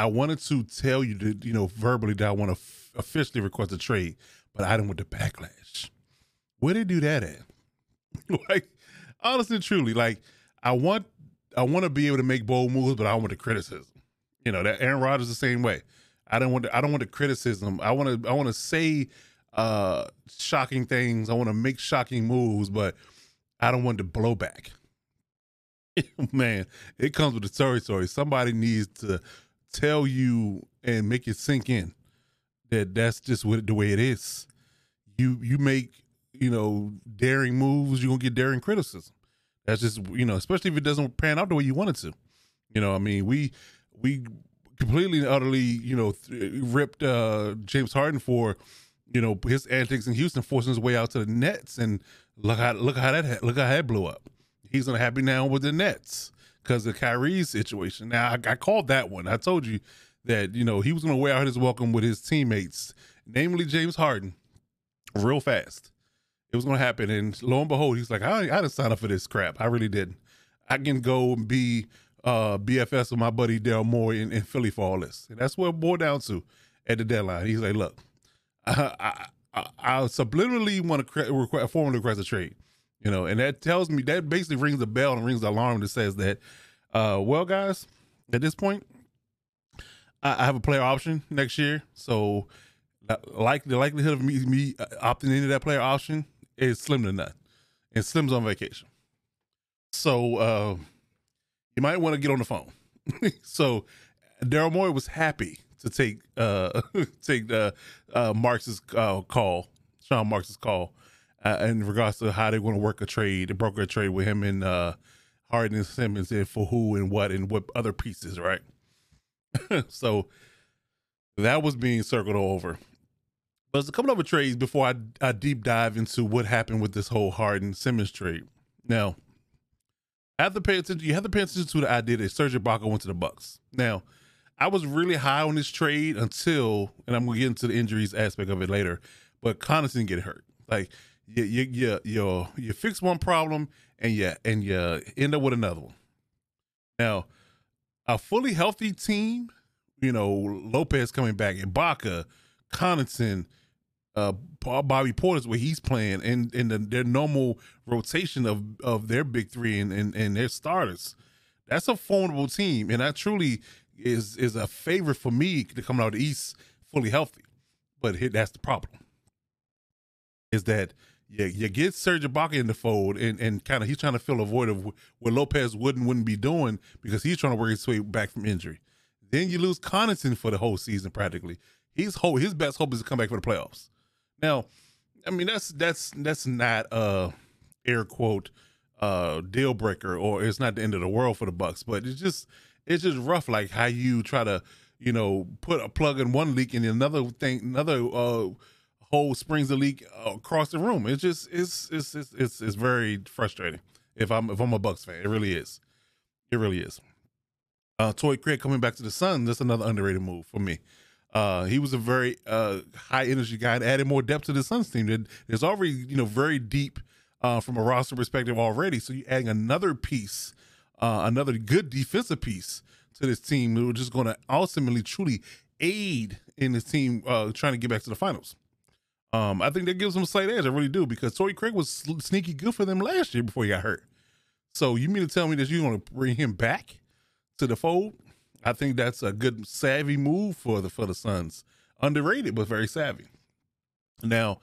I wanted to tell you that you know verbally that I want to f- officially request a trade, but I didn't want the backlash. Where they do that at? like honestly, truly, like I want I want to be able to make bold moves, but I want the criticism. You know that Aaron Rodgers the same way. I don't want the, I don't want the criticism. I want to I want to say uh shocking things. I want to make shocking moves, but I don't want the blowback. Man, it comes with the. Story. Somebody needs to tell you and make it sink in that that's just what the way it is. You you make you know daring moves, you're gonna get daring criticism. That's just you know, especially if it doesn't pan out the way you want it to. You know, I mean, we we completely and utterly you know th- ripped uh James Harden for you know his antics in Houston, forcing his way out to the Nets, and look how look how that look how that blew up. He's unhappy now with the Nets because of Kyrie's situation. Now I, I, called that one. I told you that you know he was going to wear out his welcome with his teammates, namely James Harden, real fast. It was going to happen, and lo and behold, he's like, I, I didn't sign up for this crap. I really didn't. I can go and be uh, BFS with my buddy Daryl Morey in, in, Philly for all this. And that's what it boiled down to at the deadline. He's like, look, I, I, I, I subliminally want to cre- request, formally request a trade you know, and that tells me that basically rings a bell and rings the alarm that says that, uh, well, guys, at this point, I, I have a player option next year, so like the likelihood of me, me uh, opting into that player option is slim to none, and Slim's on vacation, so uh, you might want to get on the phone. so Daryl Morey was happy to take uh take uh, uh Marks's uh, call, Sean Marks's call uh, in regards to how they want to work a trade, broker a trade with him and uh, Harden and Simmons, and for who and what and what other pieces, right? so that was being circled over. But there's a couple other trades before I, I deep dive into what happened with this whole Harden Simmons trade. Now, I have to pay attention. You have to pay attention to the idea that Serge Ibaka went to the Bucks. Now, I was really high on this trade until, and I'm gonna get into the injuries aspect of it later. But Connaughton get hurt. Like you you you you, you fix one problem and you and you end up with another one. Now, a fully healthy team, you know, Lopez coming back, Ibaka, Connaughton, uh, Bobby Portis where he's playing, and and the, their normal rotation of of their big three and, and and their starters. That's a formidable team, and that truly is is a favorite for me to come out of the East fully healthy. But that's the problem. Is that you, you get Serge Ibaka in the fold, and, and kind of he's trying to fill a void of what Lopez wouldn't wouldn't be doing because he's trying to work his way back from injury. Then you lose Connaughton for the whole season practically. He's hope his best hope is to come back for the playoffs. Now, I mean that's that's that's not a air quote uh deal breaker or it's not the end of the world for the Bucks, but it's just it's just rough like how you try to you know put a plug in one leak and another thing another uh hole springs leak across the room. It's just it's it's it's it's, it's very frustrating. If I'm if I'm a Bucks fan, it really is. It really is. Uh, Torrey Craig coming back to the Sun. That's another underrated move for me. Uh, he was a very uh, high energy guy and added more depth to the Suns team. There's already you know very deep uh, from a roster perspective already. So you're adding another piece, uh, another good defensive piece to this team, which is going to ultimately truly aid in this team uh, trying to get back to the finals. Um, I think that gives them a slight edge. I really do because Torrey Craig was sneaky good for them last year before he got hurt. So you mean to tell me that you're going to bring him back to the fold? I think that's a good savvy move for the for the Suns. Underrated, but very savvy. Now,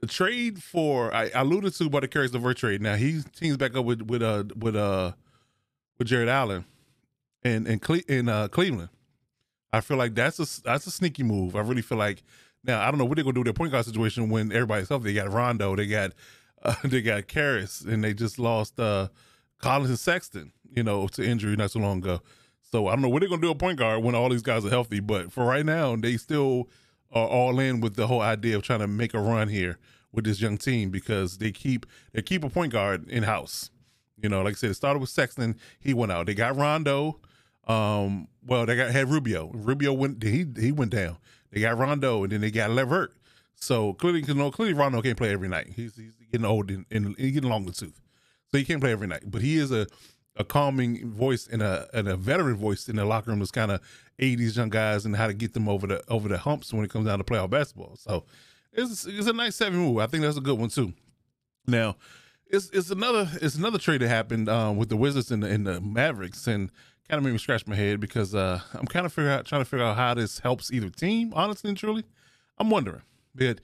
the trade for I, alluded to about the Caris LeVert trade. Now he teams back up with with uh with uh with Jarrett Allen and and Cle- in uh, Cleveland. I feel like that's a that's a sneaky move. I really feel like now I don't know what they're gonna do with their point guard situation when everybody's healthy. They got Rondo, they got uh, they got Caris, and they just lost uh Collins and Sexton, you know, to injury not so long ago. So I don't know what they're gonna do a point guard when all these guys are healthy. But for right now, they still are all in with the whole idea of trying to make a run here with this young team because they keep they keep a point guard in house. You know, like I said, it started with Sexton. He went out. They got Rondo. Um, well, they got had Rubio. Rubio went he he went down. They got Rondo, and then they got LeVert. So clearly, you know, clearly Rondo can't play every night. He's, he's getting old and, and he's getting long the tooth, so he can't play every night. But he is a a calming voice and a and a veteran voice in the locker room that's kind of aid these young guys and how to get them over the over the humps when it comes down to playoff basketball. So it's it's a nice seven move. I think that's a good one too. Now, it's it's another it's another trade that happened um, with the Wizards and the, and the Mavericks and kind of made me scratch my head because uh, I'm kind of figure out trying to figure out how this helps either team. Honestly and truly, I'm wondering. But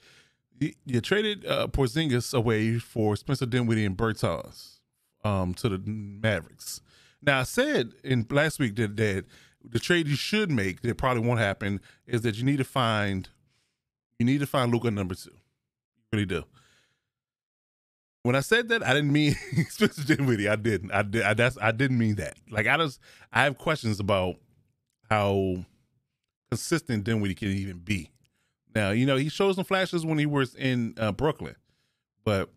you, you traded uh, Porzingis away for Spencer Dinwiddie and Bertans um, to the Mavericks. Now I said in last week that, that the trade you should make that probably won't happen is that you need to find you need to find Luka number two. You really do. When I said that, I didn't mean Spencer Dinwiddie. I didn't. I did. I, that's. I didn't mean that. Like I just. I have questions about how consistent Dinwiddie can even be. Now, you know, he shows some flashes when he was in uh, Brooklyn, but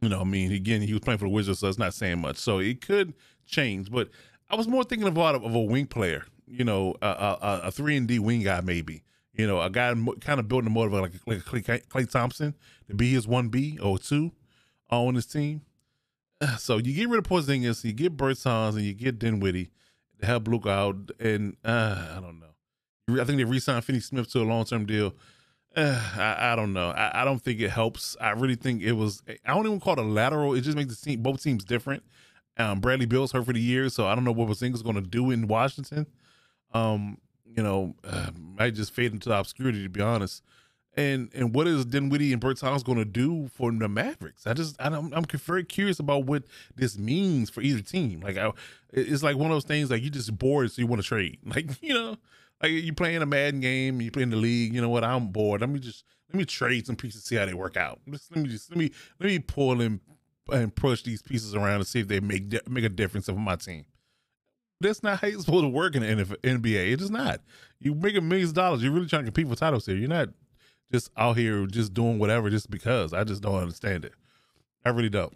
you know, I mean, again, he was playing for the Wizards, so it's not saying much. So it could change. But I was more thinking about of, of a wing player, you know, a, a, a three and D wing guy, maybe. You know, a guy kind of building a motive like like Clay, Klay Thompson to be his one B or two on his team. So you get rid of Porzingis, you get Bertans, and you get Dinwiddie to help Luka out. And uh, I don't know. I think they re-signed Finney Smith to a long-term deal. Uh, I, I, don't know. I, I, don't think it helps. I really think it was. I don't even call it a lateral. It just makes the team both teams different. Um, Bradley Beal's hurt for the year, so I don't know what Porzingis going to do in Washington. Um, you know, uh, might just fade into obscurity to be honest. And and what is Dinwiddie and Bertans going to do for the Mavericks? I just I am I'm very curious about what this means for either team. Like I, it's like one of those things like you just bored, so you want to trade. Like you know, like you playing a Madden game, you playing the league. You know what? I'm bored. Let me just let me trade some pieces, see how they work out. Just, let me just let me let me pull and and push these pieces around and see if they make make a difference for my team. That's not how it's supposed to work in the NBA. It is not. You make a millions of dollars. You're really trying to compete for titles here. You're not just out here just doing whatever just because. I just don't understand it. I really don't.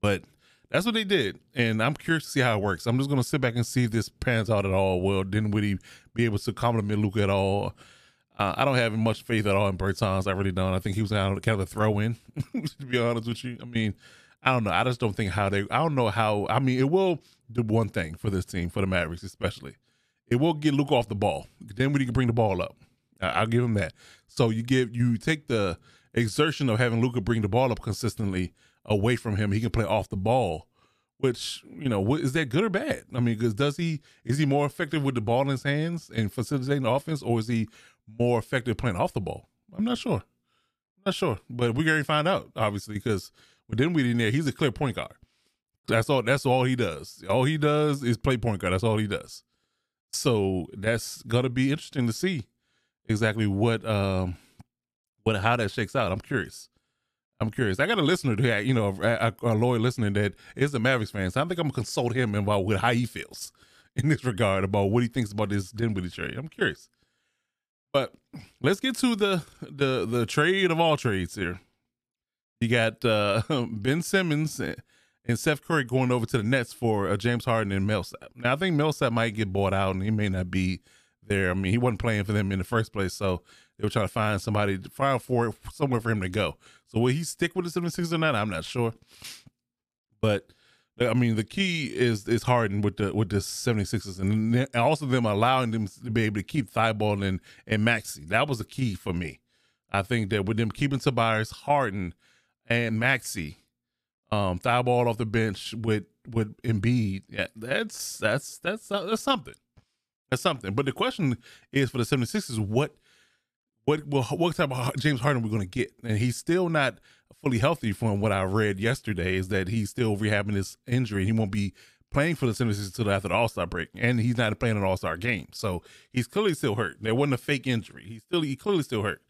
But that's what they did, and I'm curious to see how it works. I'm just gonna sit back and see if this pans out at all. Would he be able to compliment Luka at all? Uh, I don't have much faith at all in Bertans. I really don't. I think he was kind of, a throw in, to be honest with you. I mean, I don't know. I just don't think how they. I don't know how. I mean, it will do one thing for this team, for the Mavericks especially. It will get Luka off the ball. Then we can bring the ball up. I'll give him that. So you give you take the exertion of having Luka bring the ball up consistently away from him. He can play off the ball, which you know is that good or bad? I mean, because does he is he more effective with the ball in his hands and facilitating the offense, or is he more effective playing off the ball? I'm not sure. I'm not sure, but we're going to find out obviously because with Dinwiddie in there, he's a clear point guard. That's all. That's all he does. All he does is play point guard. That's all he does. So that's gonna be interesting to see exactly what um what how that shakes out. I'm curious. I'm curious. I got a listener to you know a, a, lawyer listening that is a Mavericks fan, so I think I'm gonna consult him about what, how he feels in this regard about what he thinks about this Dinwiddie trade. I'm curious. But let's get to the the the trade of all trades here. You got uh, Ben Simmons and Seth Curry going over to the Nets for uh, James Harden and Millsap. Now I think Millsap might get bought out, and he may not be there. I mean, he wasn't playing for them in the first place, so they were trying to find somebody, to find for somewhere for him to go. So will he stick with the 76ers or not? I'm not sure. But I mean, the key is is Harden with the with the 76ers and also them allowing them to be able to keep Thybulle and and Maxey. That was the key for me. I think that with them keeping Tobias Harden and Maxey, um, Thybulle off the bench with with Embiid, yeah, that's that's that's that's something. That's something. But the question is for the 76ers, what what what type of James Harden we're going to get? And he's still not fully healthy from what I read yesterday. Is that he's still rehabbing his injury? He won't be playing for the 76ers until after the All Star break, and he's not playing an All Star game, so he's clearly still hurt. There wasn't a fake injury. He's still he clearly still hurt.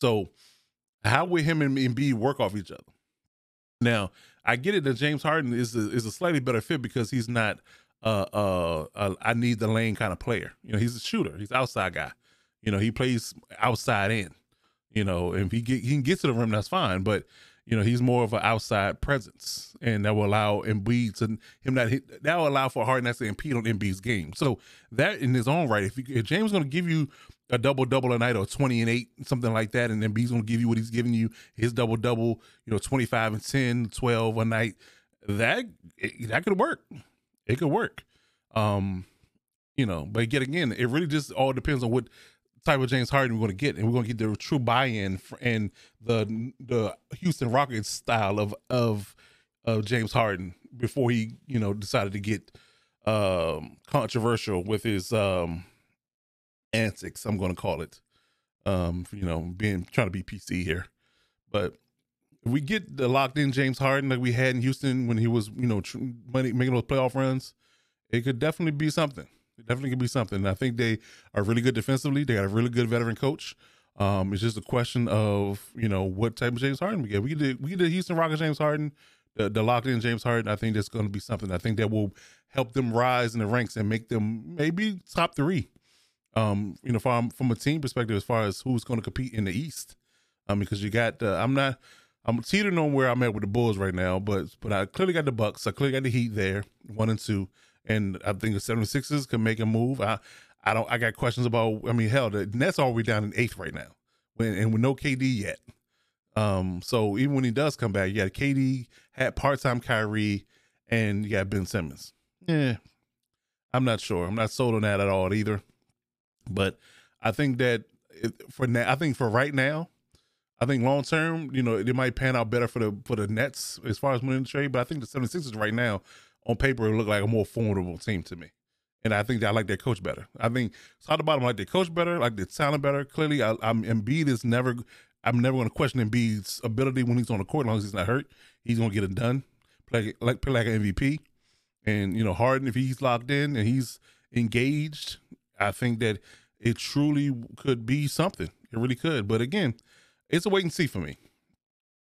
So how will him and Embiid work off each other? Now I get it that James Harden is a, is a slightly better fit because he's not uh, uh, uh, I need the lane kind of player. You know, he's a shooter. He's outside guy. You know, he plays outside in. You know, if he get he can get to the rim, that's fine. But you know, he's more of an outside presence, and that will allow Embiid to him not hit, that will allow for Harden not to impede on Embiid's game. So that in his own right, if, you, if James going to give you a double double a night or twenty and eight, something like that, and Embiid's going to give you what he's giving you, his double double, you know, twenty five and 10, 12 a night, that that could work. It could work. Um, you know, but yet again, it really just all depends on what type of James Harden we're going to get, and we're going to get the true buy-in and the the Houston Rockets style of of of James Harden before he you know decided to get um controversial with his um antics. I'm going to call it, um, you know, being trying to be PC here, but we get the locked in James Harden like we had in Houston when he was, you know, tr- making those playoff runs, it could definitely be something. It definitely could be something. And I think they are really good defensively. They got a really good veteran coach. Um, it's just a question of you know what type of James Harden we get. We the, we the Houston Rockets James Harden, the, the locked in James Harden. I think that's going to be something. I think that will help them rise in the ranks and make them maybe top three. Um, you know, from from a team perspective, as far as who's going to compete in the East. Um, because you got uh, I'm not I'm teetering on where I'm at with the Bulls right now, but but I clearly got the Bucks. I clearly got the Heat there, one and two, and I think the 76ers can make a move. I I don't I got questions about. I mean, hell, the Nets are already down in eighth right now, when and with no KD yet. Um, so even when he does come back, you got KD, had part time Kyrie, and you got Ben Simmons. Yeah, I'm not sure. I'm not sold on that at all either. But I think that for now, I think for right now, I think long term, you know, it might pan out better for the for the Nets as far as winning the trade. But I think the 76ers right now, on paper, look like a more formidable team to me. And I think that I like their coach better. I think top to bottom, I like their coach better, like their talent better. Clearly, I, I'm Embiid is never. I'm never going to question Embiid's ability when he's on the court, as long as he's not hurt. He's going to get it done. Play like play like an MVP. And you know, Harden, if he's locked in and he's engaged, I think that it truly could be something. It really could. But again, it's a wait and see for me.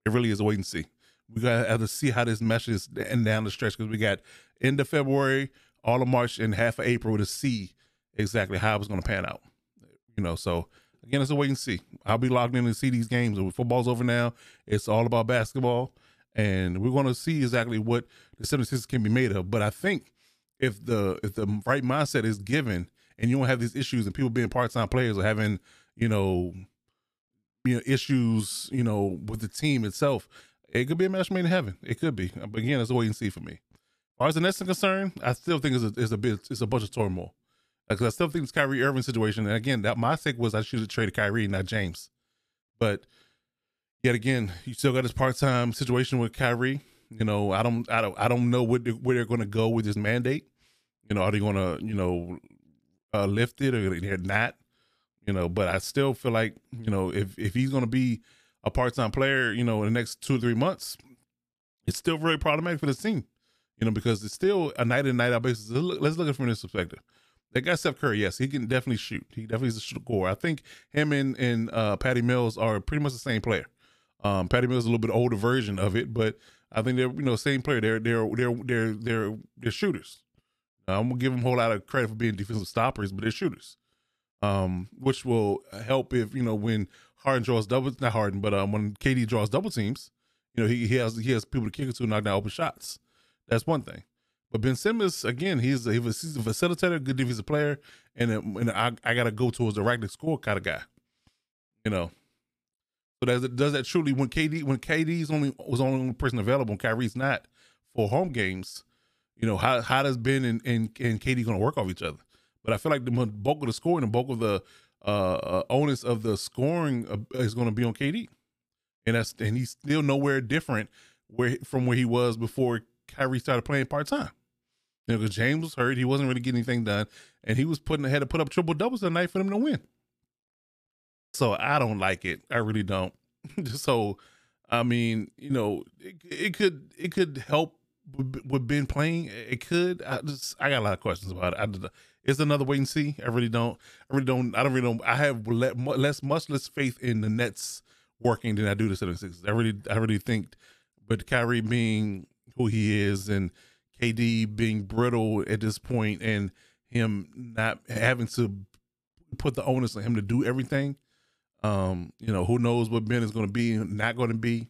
It really is a wait and see. We gotta have to see how this meshes and down the stretch because we got end of February, all of March, and half of April to see exactly how it's to pan out. You know, so again, it's a wait and see. I'll be logged in to see these games. Football's over now. It's all about basketball, and we're to see exactly what the 76ers can be made of. But I think if the if the right mindset is given, and you don't have these issues and people being part time players or having you know you know issues you know with the team itself it could be a match made in heaven. It could be. But again it's a wait and see for me. As far as the concerned I still think it's a, it's a bit it's a bunch of turmoil. Because I still think it's Kyrie Irving situation and again that my take was I should have traded Kyrie not James. But yet again you still got this part-time situation with Kyrie. You know I don't I don't I don't know where, where they're going to go with this mandate. You know are they going to you know uh, lift it or they're not you know. But I still feel like you know if if he's going to be a part time player, you know, in the next two or three months, it's still very problematic for the team, you know, because it's still a night and night out basis. Let's look, at it from this perspective. That guy Steph Curry, yes, he can definitely shoot. He definitely is a score. I think him and and uh, Patty Mills are pretty much the same player. Um, Patty Mills is a little bit older version of it, but I think they're you know same player. They're they're they're they're they're they're shooters. I'm gonna give them a whole lot of credit for being defensive stoppers, but they're shooters um, which will help if you know when Harden draws double, not Harden, but um, when KD draws double teams, you know he, he has he has people to kick it to knock down open shots. That's one thing. But Ben Simmons, again, he's a, he's a facilitator, good defensive player, and and I, I got to go towards the right to score kind of guy. You know, so does it does that truly when KD when KD's only was only person available and Kyrie's not for home games? You know how how does Ben and and, and KD to work off each other? But I feel like the bulk of the scoring, the bulk of the uh, uh onus of the scoring uh, is going to be on KD, and that's and he's still nowhere different where from where he was before Kyrie started playing part time. You know, because James was hurt, he wasn't really getting anything done, and he was putting ahead to put up triple doubles tonight for them to win. So I don't like it. I really don't. so, I mean, you know, it, it could it could help with Ben playing. It could. I just I got a lot of questions about it. I, it's another wait and see. I really don't. I really don't. I don't really don't. I have less, much less faith in the Nets working than I do the 76ers. I really, I really think. But Kyrie being who he is and KD being brittle at this point and him not having to put the onus on him to do everything. Um, you know, who knows what Ben is going to be not going to be.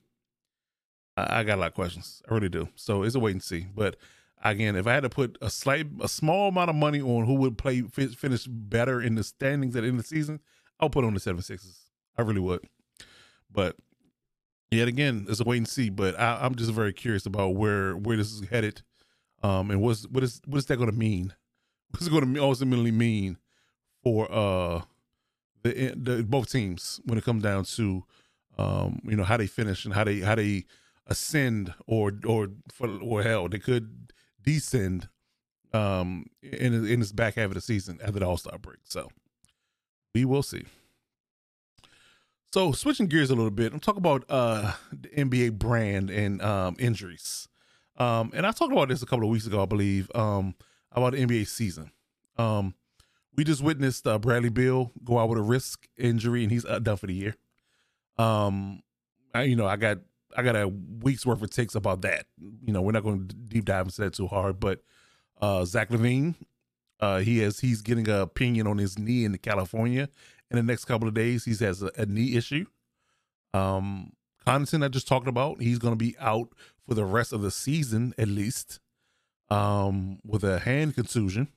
I, got a lot of questions. I really do. So it's a wait and see. But again, if I had to put a slight, a small amount of money on who would play finish better in the standings at the end of the season, I'll put on the 76ers. I really would. But yet again, it's a wait and see. But I, am just very curious about where where this is headed, um, and what's what is what is that going to mean? What's it going to ultimately mean for uh the, the both teams when it comes down to um you know how they finish and how they how they ascend or or or hell they could descend um in in this back half of the season after the All Star break. So we will see. So switching gears a little bit, I'm talking about uh the NBA brand and um injuries. Um and I talked about this a couple of weeks ago, I believe, um about the NBA season. Um we just witnessed uh, Bradley Beal go out with a wrist injury and he's uh, done for the year. Um I, you know, I got I got a week's worth of takes about that. You know, we're not going to deep dive into that too hard, but uh Zach LaVine, uh he has he's getting an opinion on his knee in California in the next couple of days. He has a, a knee issue. Um, Connaughton, I just talked about, he's going to be out for the rest of the season at least, um, with a hand contusion.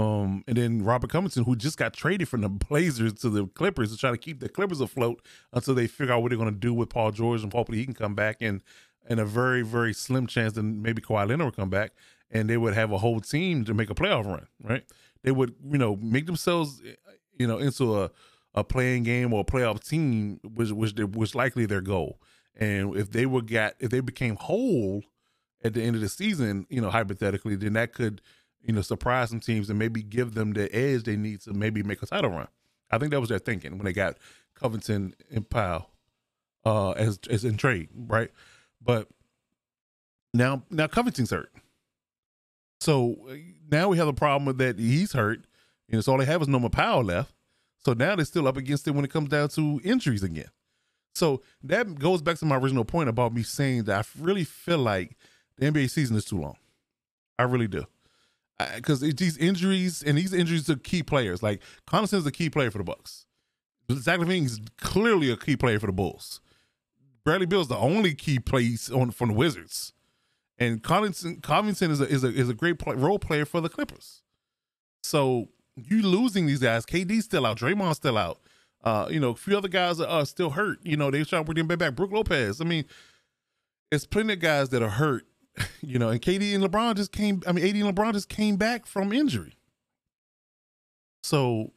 Um, and then Robert Covington, who just got traded from the Blazers to the Clippers to try to keep the Clippers afloat until they figure out what they're going to do with Paul George and hopefully he can come back and and a very very slim chance that maybe Kawhi Leonard will come back and they would have a whole team to make a playoff run. Right? They would you know make themselves you know, into a a playing game or a playoff team, which which was likely their goal. And if they were got if they became whole at the end of the season, you know, hypothetically, then that could, you know, surprise some teams and maybe give them the edge they need to maybe make a title run. I think that was their thinking when they got Covington and Powell uh as as in trade, right? But now now Covington's hurt. So now we have a problem with that he's hurt and so all they have is Norman Powell left. So now they're still up against it when it comes down to injuries again. So that goes back to my original point about me saying that I really feel like the NBA season is too long. I really do. Because these injuries and these injuries are key players. Like Connaughton is a key player for the Bucks. Zach LaVine is clearly a key player for the Bulls. Bradley Beal is the only key place on from the Wizards, and Covington, Covington is a is a is a great play, role player for the Clippers. So you losing these guys. KD's still out. Draymond's still out. Uh, you know, a few other guys are uh, still hurt. You know, they're trying to bring them back. Brook Lopez. I mean, it's plenty of guys that are hurt. You know, and KD and LeBron just came. I mean, AD and LeBron just came back from injury. So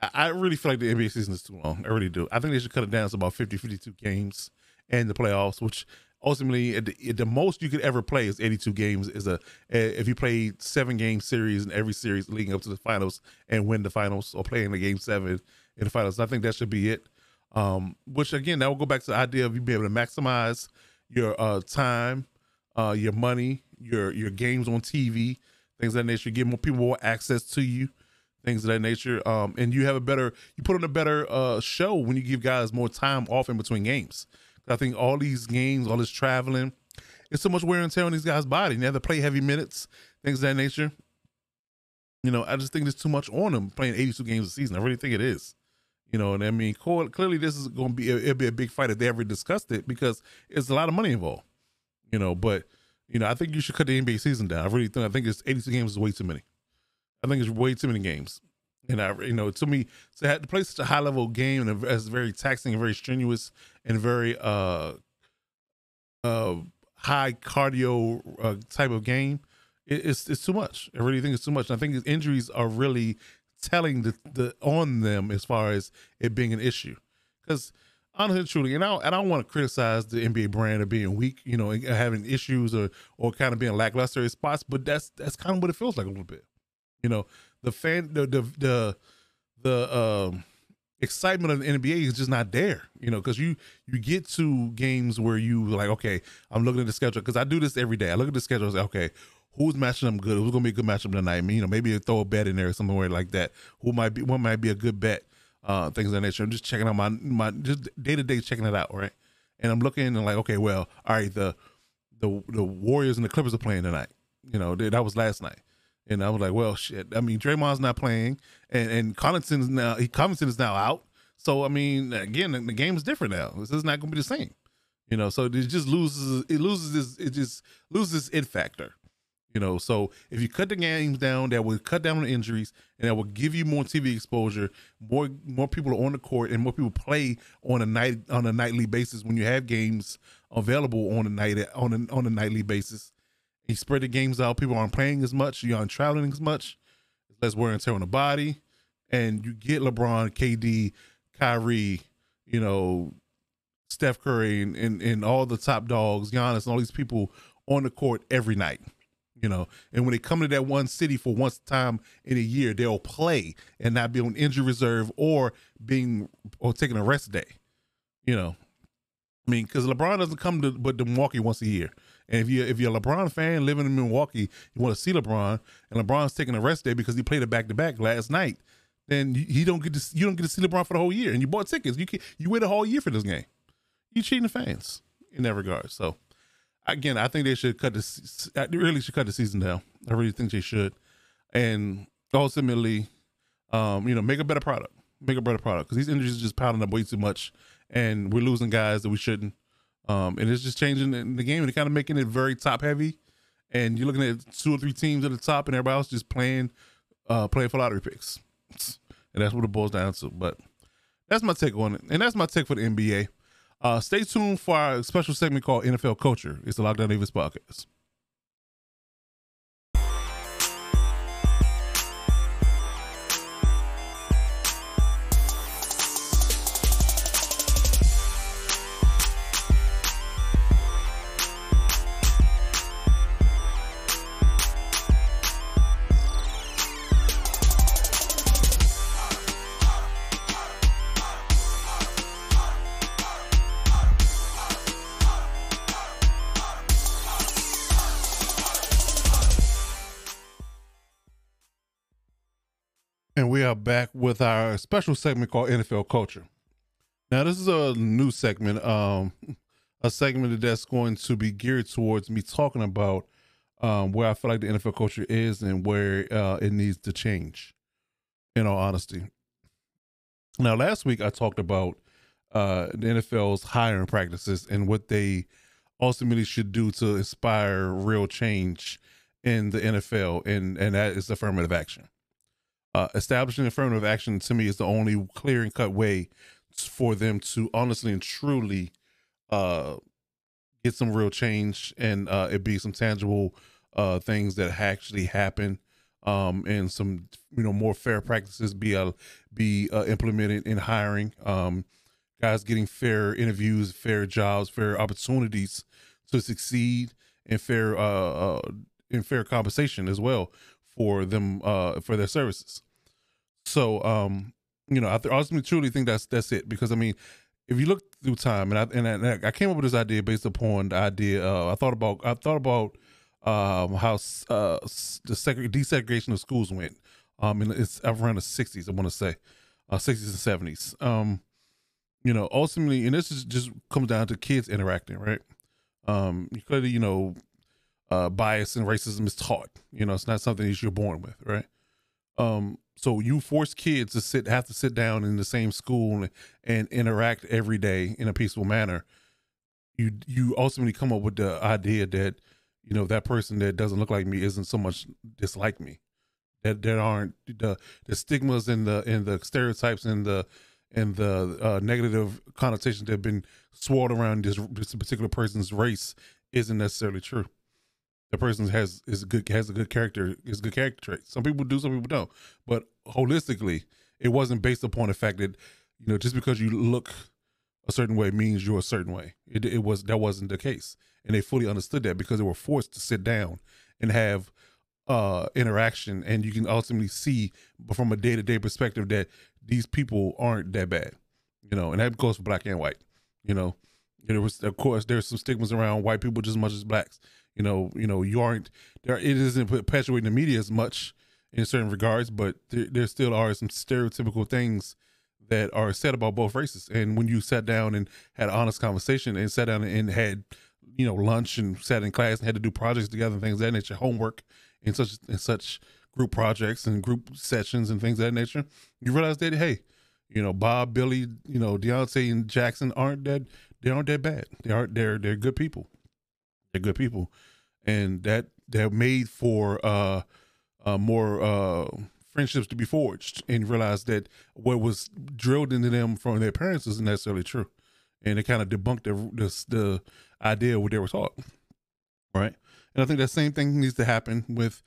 I really feel like the NBA season is too long. I really do. I think they should cut it down to about 50, 52 games and the playoffs, which ultimately the, the, most you could ever play is 82 games is a if you play seven game series in every series leading up to the finals and win the finals or playing the game seven in the finals i think that should be it um, which again that will go back to the idea of you being able to maximize your uh, time uh, your money your your games on tv things of that nature give more people more access to you things of that nature um, and you have a better you put on a better uh, show when you give guys more time off in between games I think all these games, all this traveling, it's so much wear and tear on these guys' body. They have to play heavy minutes, things of that nature. You know, I just think there's too much on them playing 82 games a season. I really think it is. You know, and I mean, clearly this is going to be it'll be a big fight if they ever discussed it because it's a lot of money involved. You know, but You know, I think you should cut the NBA season down. I really think I think it's 82 games is way too many. I think it's way too many games. And I, you know, to me, to, have, to play such a high level game and as very taxing and very strenuous and very uh uh high cardio uh, type of game, it, it's it's too much. I really think it's too much. And I think injuries are really telling the, the on them as far as it being an issue. Because honestly, truly, and I don't, I don't want to criticize the NBA brand of being weak, you know, having issues or or kind of being lackluster in spots, but that's that's kind of what it feels like a little bit. You know, the fan, the the the, the um, excitement of the NBA is just not there. You know, because you you get to games where you like, okay, I'm looking at the schedule because I do this every day. I look at the schedule, and say, okay, who's matching them good? Who's gonna be a good matchup tonight? I mean, you know, maybe throw a bet in there or somewhere like that. Who might be what might be a good bet? Uh, things of that nature. I'm just checking out my my just day to day checking it out, right? And I'm looking and like, okay, well, all right, the the the Warriors and the Clippers are playing tonight. You know, that was last night. And I was like, well, shit. I mean, Draymond's not playing, and and Connaughton's now. He Covington is now out. So I mean, again, the, the game is different now. This is not going to be the same. You know, so it just loses. It loses. This, it just loses it factor. You know, so if you cut the games down, that will cut down on injuries, and that will give you more TV exposure. More more people are on the court, and more people play on a night on a nightly basis when you have games available on a night on a, on a nightly basis. You spread the games out. People aren't playing as much. You aren't traveling as much. Less wear and tear on the body, and you get LeBron, KD, Kyrie, you know, Steph Curry, and, and, and all the top dogs, Giannis, and all these people on the court every night. You know, and when they come to that one city for once time in a year, they'll play and not be on injury reserve or being or taking a rest day. You know, I mean, because LeBron doesn't come to but to Milwaukee once a year. And if you if you're a LeBron fan living in Milwaukee, you want to see LeBron, and LeBron's taking a rest day because he played a back to back last night, then you, don't get to you don't get to see LeBron for the whole year, and you bought tickets. You can, you wait a whole year for this game. You cheating the fans in that regard. So again, I think they should cut the really should cut the season down. I really think they should, and ultimately, um, you know, make a better product, make a better product because these injuries are just piling up way too much, and we're losing guys that we shouldn't. Um, and it's just changing the game and kind of making it very top heavy. And you're looking at two or three teams at the top, and everybody else just playing, uh, playing for lottery picks, and that's what it boils down to. But that's my take on it, and that's my take for the NBA. Uh, stay tuned for our special segment called NFL Culture. It's the Lockdown Davis podcast. Back with our special segment called NFL Culture. Now, this is a new segment, um, a segment that's going to be geared towards me talking about um, where I feel like the NFL culture is and where uh, it needs to change, in all honesty. Now, last week I talked about uh, the NFL's hiring practices and what they ultimately should do to inspire real change in the NFL, and, and that is affirmative action uh, establishing affirmative action to me is the only clear and cut way for them to honestly and truly uh, get some real change and uh, it be some tangible uh, things that actually happen um, and some you know more fair practices be uh, be uh, implemented in hiring um, guys getting fair interviews fair jobs fair opportunities to succeed and fair uh, uh in fair compensation as well for them uh for their services. So um you know I th- ultimately truly think that's that's it because I mean if you look through time and I and I, and I came up with this idea based upon the idea uh, I thought about I thought about um how uh the seg- desegregation of schools went. Um and it's around the 60s I want to say uh 60s and 70s um you know ultimately and this is just comes down to kids interacting right? Um you clearly you know uh, bias and racism is taught. You know, it's not something that you're born with, right? Um, so you force kids to sit, have to sit down in the same school and, and interact every day in a peaceful manner. You you ultimately come up with the idea that you know that person that doesn't look like me isn't so much dislike me that that aren't the the stigmas and the and the stereotypes and the and the uh, negative connotations that have been swirled around this this particular person's race isn't necessarily true. The person has is good has a good character is good character trait. Some people do, some people don't. But holistically, it wasn't based upon the fact that you know just because you look a certain way means you're a certain way. It, it was that wasn't the case, and they fully understood that because they were forced to sit down and have uh interaction, and you can ultimately see from a day to day perspective that these people aren't that bad, you know, and that goes for black and white, you know. There was, of course, there's some stigmas around white people just as much as blacks. You know, you know, you aren't there. It isn't perpetuating the media as much in certain regards, but there, there still are some stereotypical things that are said about both races. And when you sat down and had an honest conversation and sat down and had, you know, lunch and sat in class and had to do projects together and things that nature, homework and such and such group projects and group sessions and things of that nature, you realize that hey, you know, Bob, Billy, you know, Deontay and Jackson aren't that they aren't that bad. They aren't they're they're good people. They're good people. And that they're made for uh uh more uh friendships to be forged and realize that what was drilled into them from their parents isn't necessarily true. And it kind of debunked the, the, the idea what they were taught. Right. And I think that same thing needs to happen with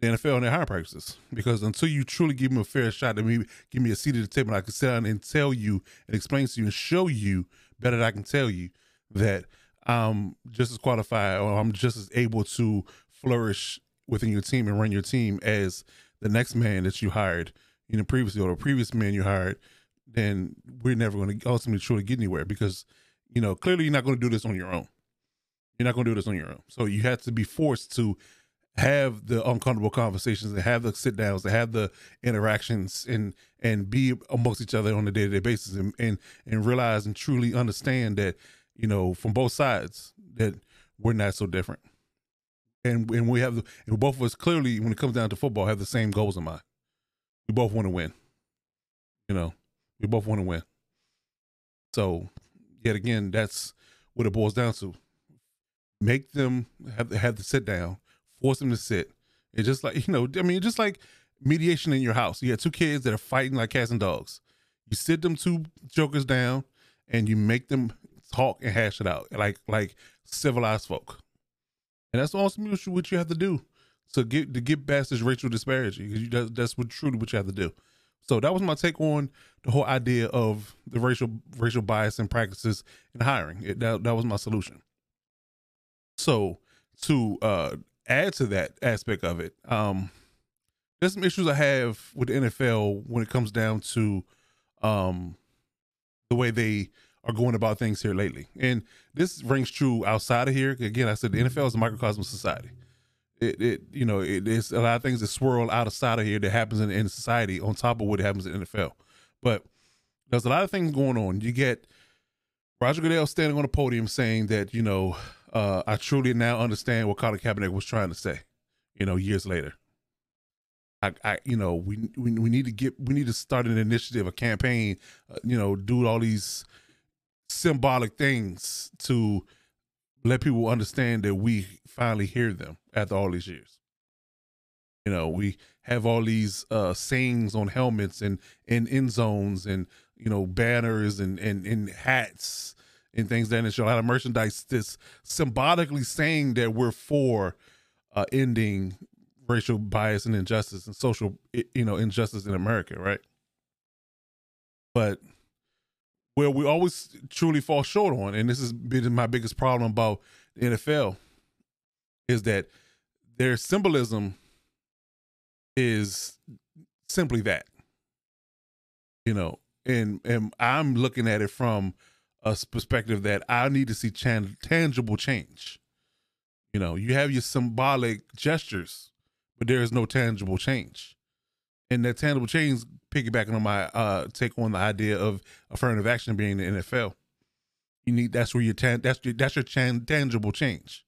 the NFL and their hiring practices because until you truly give me a fair shot to me, give me a seat at the table, I can sit down and tell you and explain to you and show you better than I can tell you that I'm just as qualified or I'm just as able to flourish within your team and run your team as the next man that you hired, you know, previously or the previous man you hired, then we're never going to ultimately truly get anywhere because, you know, clearly you're not going to do this on your own. You're not going to do this on your own. So you have to be forced to have the uncomfortable conversations and have the sit downs and have the interactions and and be amongst each other on a day to day basis and, and and realize and truly understand that you know from both sides that we're not so different. And and we have the, and both of us clearly when it comes down to football have the same goals in mind. We both want to win you know we both want to win. So yet again that's what it boils down to. Make them have have to sit down force them to sit. It's just like, you know, I mean, just like mediation in your house. You have two kids that are fighting like cats and dogs. You sit them two jokers down and you make them talk and hash it out like like civilized folk. And that's ultimately what you have to do to get to get past this racial disparity. Because that's, that's what truly what you have to do. So that was my take on the whole idea of the racial racial bias and practices in hiring. It, that that was my solution. So to uh add to that aspect of it, um, there's some issues I have with the NFL when it comes down to um, the way they are going about things here lately. And this rings true outside of here. Again, I said the NFL is a microcosm of society. It, it you know, it, it's a lot of things that swirl outside of here that happens in, in society on top of what happens in NFL. But there's a lot of things going on. You get Roger Goodell standing on a podium saying that, you know, uh, I truly now understand what Colin Kaepernick was trying to say. You know, years later. I, I, you know, we, we we need to get we need to start an initiative, a campaign, uh, you know, do all these symbolic things to let people understand that we finally hear them after all these years. You know, we have all these uh sayings on helmets and in end zones and you know banners and and, and hats and things that nature. A lot of merchandise that's symbolically saying that we're for uh, ending racial bias and injustice and social, you know, injustice in America, right? But where we always truly fall short on, and this has been my biggest problem about the NFL, is that their symbolism is simply that, you know, and and I'm looking at it from a perspective that I need to see chan- tangible change. You know, you have your symbolic gestures, but there is no tangible change. And that tangible change, piggybacking on my uh, take on the idea of affirmative action being the NFL, you need that's where your tan- that's your that's your chan- tangible change.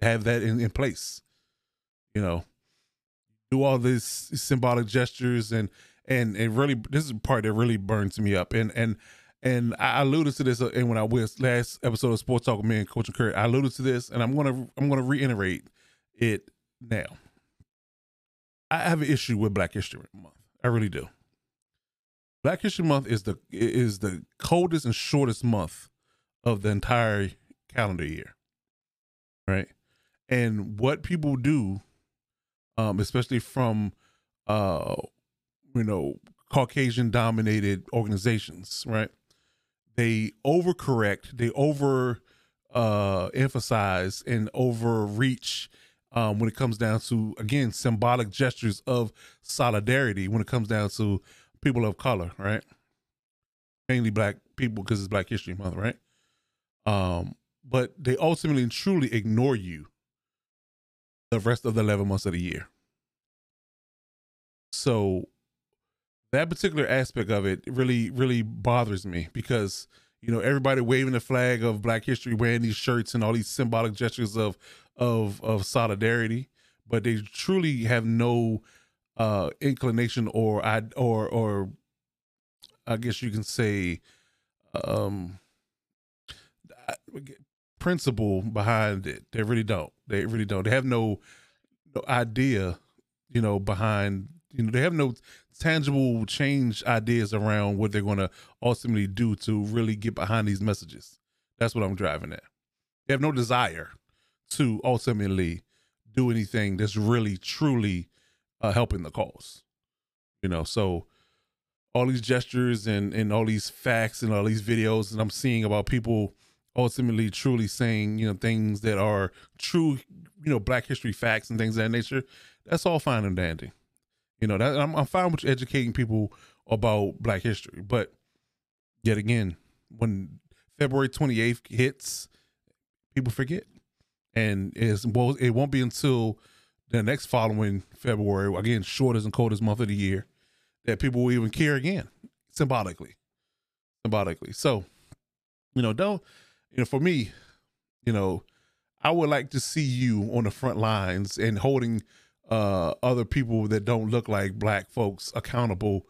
To have that in, in place, you know, do all these symbolic gestures and and it really this is the part that really burns me up and and and I alluded to this, uh, and when I was last episode of Sports Talk with me and Coach Kurt, I alluded to this, and I'm gonna I'm gonna reiterate it now. I have an issue with Black History Month. I really do. Black History Month is the is the coldest and shortest month of the entire calendar year. Right? And what people do, um, especially from uh you know, Caucasian dominated organizations, right? They overcorrect, they over uh emphasize and overreach um, when it comes down to again symbolic gestures of solidarity when it comes down to people of color, right? Mainly black people because it's Black History Month, right? Um, but they ultimately and truly ignore you the rest of the 11 months of the year. So that particular aspect of it really, really bothers me because you know everybody waving the flag of Black History, wearing these shirts and all these symbolic gestures of of of solidarity, but they truly have no uh inclination or I or or I guess you can say um principle behind it. They really don't. They really don't. They have no no idea, you know, behind you know, they have no tangible change ideas around what they're going to ultimately do to really get behind these messages. That's what I'm driving at. They have no desire to ultimately do anything that's really truly uh, helping the cause. You know, so all these gestures and and all these facts and all these videos and I'm seeing about people ultimately truly saying you know things that are true you know black history facts and things of that nature that's all fine and dandy you know that i'm, I'm fine with educating people about black history but yet again when february 28th hits people forget and it's well, it won't be until the next following February, again, shortest and coldest month of the year, that people will even care again, symbolically, symbolically. So, you know, don't you know, for me, you know, I would like to see you on the front lines and holding uh other people that don't look like black folks accountable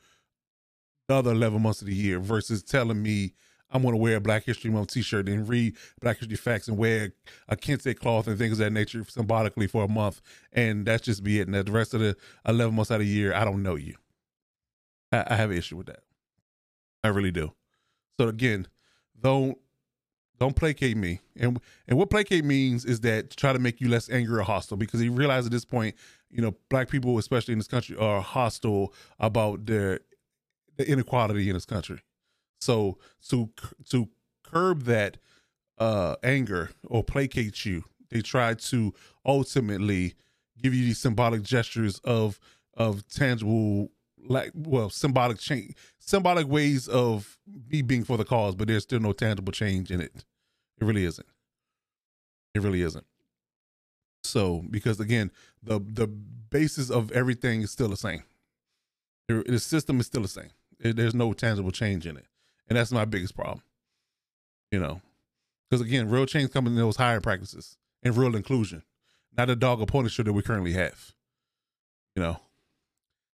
the other 11 months of the year versus telling me I'm going to wear a Black History Month T-shirt and read Black History facts and wear a kente cloth and things of that nature symbolically for a month, and that's just be it. And the rest of the 11 months out of the year, I don't know you. I, I have an issue with that. I really do. So again, don't don't placate me. And and what placate means is that to try to make you less angry or hostile because he realized at this point, you know, black people, especially in this country, are hostile about their the inequality in this country. So to to curb that uh, anger or placate you, they try to ultimately give you these symbolic gestures of of tangible like well symbolic change symbolic ways of me being for the cause but there's still no tangible change in it. It really isn't. It really isn't so because again the the basis of everything is still the same the, the system is still the same it, there's no tangible change in it and that's my biggest problem. You know, because again, real change coming in those higher practices and real inclusion, not a dog pony show that we currently have. You know,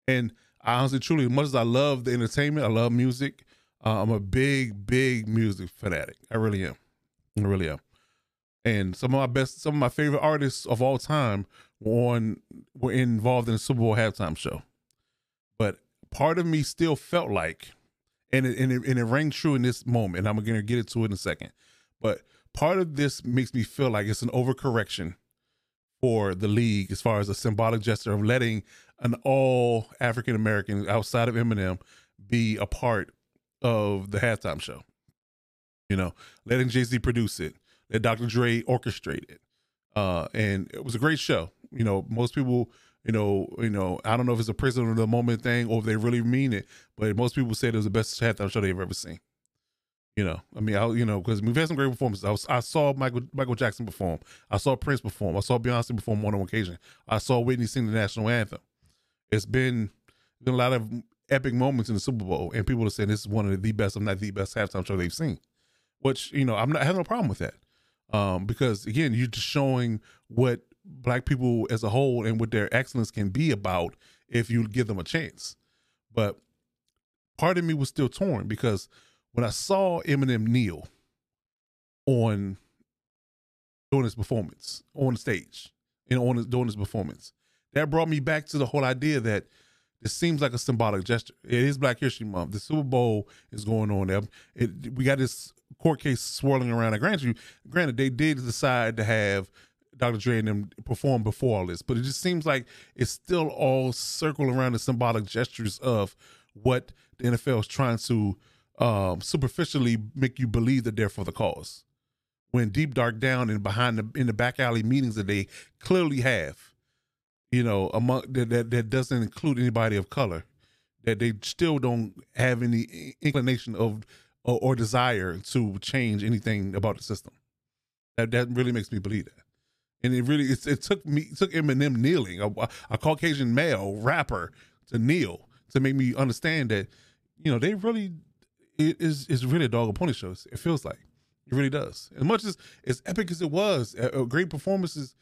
and I honestly, truly, as much as I love the entertainment, I love music. Uh, I'm a big, big music fanatic. I really am. I really am. And some of my best, some of my favorite artists of all time were on were involved in the Super Bowl halftime show. But part of me still felt like and it, and it, and it rang true in this moment. I'm to get into it in a second. But part of this makes me feel like it's an overcorrection for the league as far as a symbolic gesture of letting an all African American outside of Eminem be a part of the halftime show. You know, letting Jay Z produce it, let Dr. Dre orchestrated. uh, and it was a great show. You know, most people you know, you know, I don't know if it's a prisoner of the moment thing or if they really mean it, but most people said it was the best halftime show they've ever seen. You know, I mean, I you know, because we've had some great performances. I, was, I saw Michael Michael Jackson perform. I saw Prince perform. I saw Beyonce perform on one occasion. I saw Whitney sing the national anthem. It's been been a lot of epic moments in the Super Bowl, and people are saying this is one of the best, if not the best, halftime show they've seen. Which you know, I'm not have no problem with that, um, because again, you're just showing what black people as a whole and what their excellence can be about if you give them a chance. But part of me was still torn because when I saw Eminem kneel on doing his performance on stage and on his, doing his performance, that brought me back to the whole idea that it seems like a symbolic gesture. It is Black History Month. The Super Bowl is going on there. It, we got this court case swirling around. I grant you, granted, they did decide to have Dr. Dre and them perform before all this, but it just seems like it's still all circling around the symbolic gestures of what the NFL is trying to um, superficially make you believe that they're for the cause. When deep dark down and behind the in the back alley meetings that they clearly have, you know, among that that, that doesn't include anybody of color, that they still don't have any inclination of or, or desire to change anything about the system. That that really makes me believe that and it really it, it took me it took Eminem kneeling a, a, Caucasian male rapper to kneel to make me understand that you know they really it is is really a dog and pony show. It feels like it really does. As much as as epic as it was, uh, great performances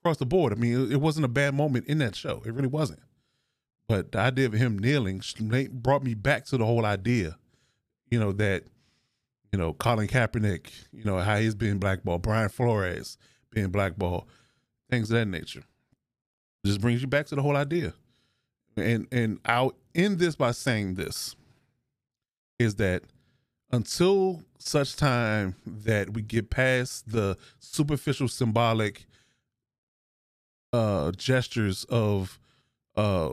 across the board. I mean, it, it, wasn't a bad moment in that show. It really wasn't. But the idea of him kneeling brought me back to the whole idea, you know that you know Colin Kaepernick, you know how he's being blackballed, Brian Flores being blackballed, things of that nature. Just brings you back to the whole idea. And and I'll end this by saying this is that until such time that we get past the superficial symbolic uh gestures of uh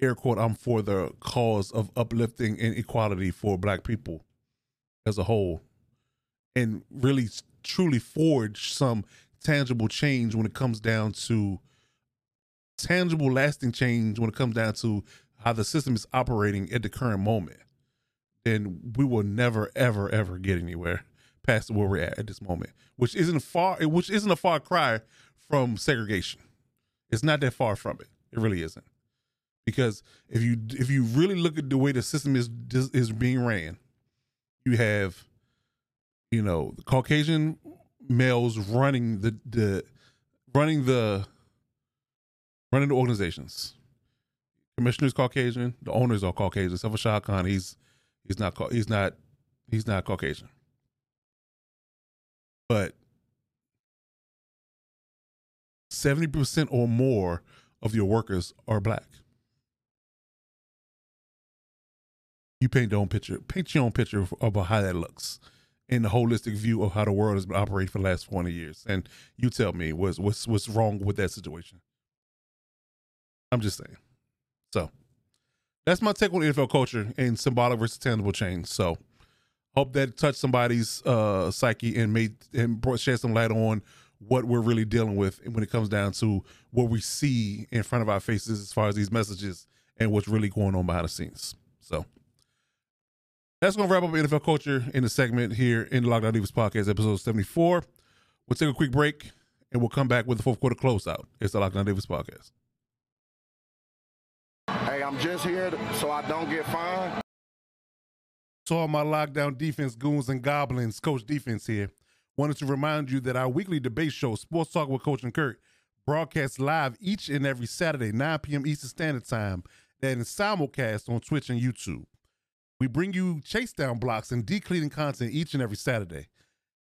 air quote I'm for the cause of uplifting and equality for black people as a whole and really truly forge some tangible change when it comes down to tangible lasting change when it comes down to how the system is operating at the current moment then we will never ever ever get anywhere past where we're at at this moment which isn't far which isn't a far cry from segregation. It's not that far from it. It really isn't because if you if you really look at the way the system is is being ran you have you know the caucasian males running the the running the running the organizations. Commissioner's Caucasian. The owners are Caucasian. Except for Shad Khan, he's he's not he's not he's not Caucasian. But seventy percent or more of your workers are black. You paint your own picture. Paint your own picture about how that looks in the holistic view of how the world has been operating for the last 20 years. And you tell me what's what's what's wrong with that situation. I'm just saying. So that's my take on NFL culture and symbolic versus tangible change. So hope that touched somebody's uh, psyche and made and brought shed some light on what we're really dealing with when it comes down to what we see in front of our faces as far as these messages and what's really going on behind the scenes. So that's going to wrap up NFL culture in the segment here in the Lockdown Divas podcast, episode 74. We'll take a quick break and we'll come back with the fourth quarter closeout. It's the Lockdown Divas podcast. Hey, I'm just here so I don't get fined. To all my lockdown defense goons and goblins, Coach Defense here. Wanted to remind you that our weekly debate show, Sports Talk with Coach and Kurt, broadcasts live each and every Saturday, 9 p.m. Eastern Standard Time, and simulcast on Twitch and YouTube. We bring you chase down blocks and decleating content each and every Saturday.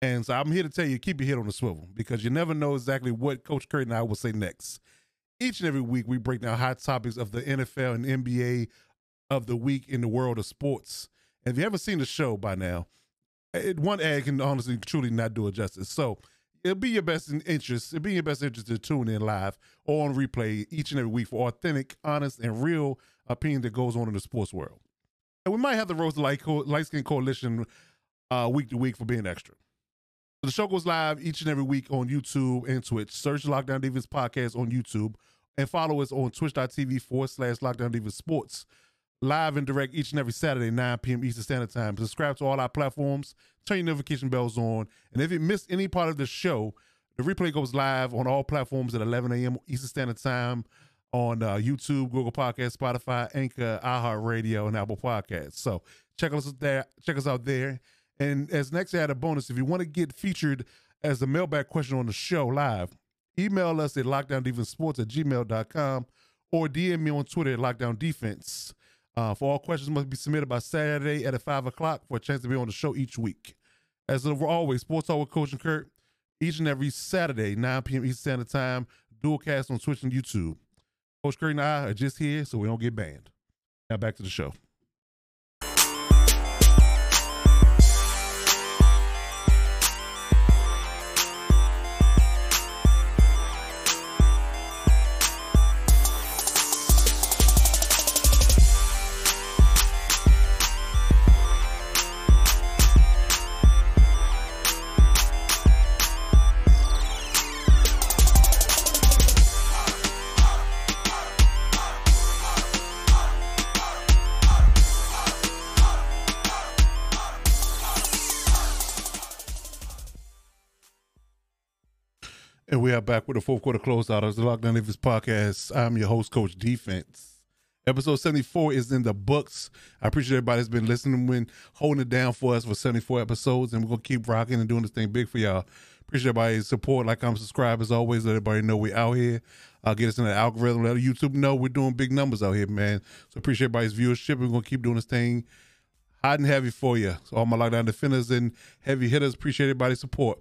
And so I'm here to tell you, keep your head on the swivel because you never know exactly what Coach Kurt and I will say next. Each and every week, we break down hot topics of the NFL and NBA of the week in the world of sports. And if you haven't seen the show by now, it, one ad can honestly, truly not do it justice. So it'll be your best interest. It'll be your best interest to tune in live or on replay each and every week for authentic, honest, and real opinion that goes on in the sports world. And we might have the Rose Light, Co- Light Skin Coalition uh, week to week for being extra. The show goes live each and every week on YouTube and Twitch. Search Lockdown Divas Podcast on YouTube and follow us on twitch.tv forward slash Lockdown Divas Sports. Live and direct each and every Saturday, 9 p.m. Eastern Standard Time. Subscribe to all our platforms, turn your notification bells on. And if you missed any part of the show, the replay goes live on all platforms at 11 a.m. Eastern Standard Time on uh, YouTube, Google Podcast, Spotify, Anchor, iHeartRadio, and Apple Podcasts. So check us there. Check us out there. And as next, I had a bonus. If you want to get featured as the mailbag question on the show live, email us at lockdowndefensesports at gmail.com or DM me on Twitter at lockdowndefense. Uh, for all questions must be submitted by Saturday at 5 o'clock for a chance to be on the show each week. As of always, Sports Talk with Coach and Kurt, each and every Saturday, 9 p.m. Eastern Standard Time, dual cast on Twitch and YouTube. Coach Kurt and I are just here so we don't get banned. Now back to the show. Back with the fourth quarter closeout of the Lockdown Davis podcast. I'm your host, Coach Defense. Episode 74 is in the books. I appreciate everybody that's been listening and holding it down for us for 74 episodes. And we're to keep rocking and doing this thing big for y'all. Appreciate everybody's support. Like I'm subscribed as always. Let everybody know we out here. Uh, get us in the algorithm. Let YouTube know we're doing big numbers out here, man. So appreciate everybody's viewership. We're to keep doing this thing hot and heavy for you. So all my lockdown defenders and heavy hitters, appreciate everybody's support.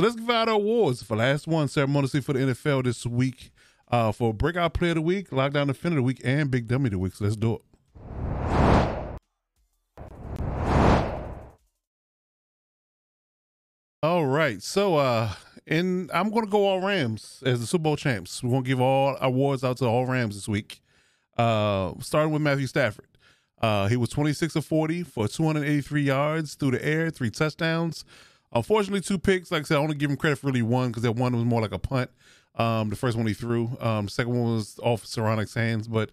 So let's give out our awards for last one ceremoniously for the NFL this week. Uh, for Breakout Player of the Week, Lockdown Defender of the Week, and Big Dummy of the Week. So let's do it. All right. So uh and I'm gonna go all Rams as the Super Bowl champs. We're gonna give all awards out to all Rams this week. Uh starting with Matthew Stafford. Uh he was 26 of 40 for 283 yards through the air, three touchdowns. Unfortunately, two picks. Like I said, I only give him credit for really one because that one was more like a punt. Um, the first one he threw. Um, second one was off Skowronek's hands. But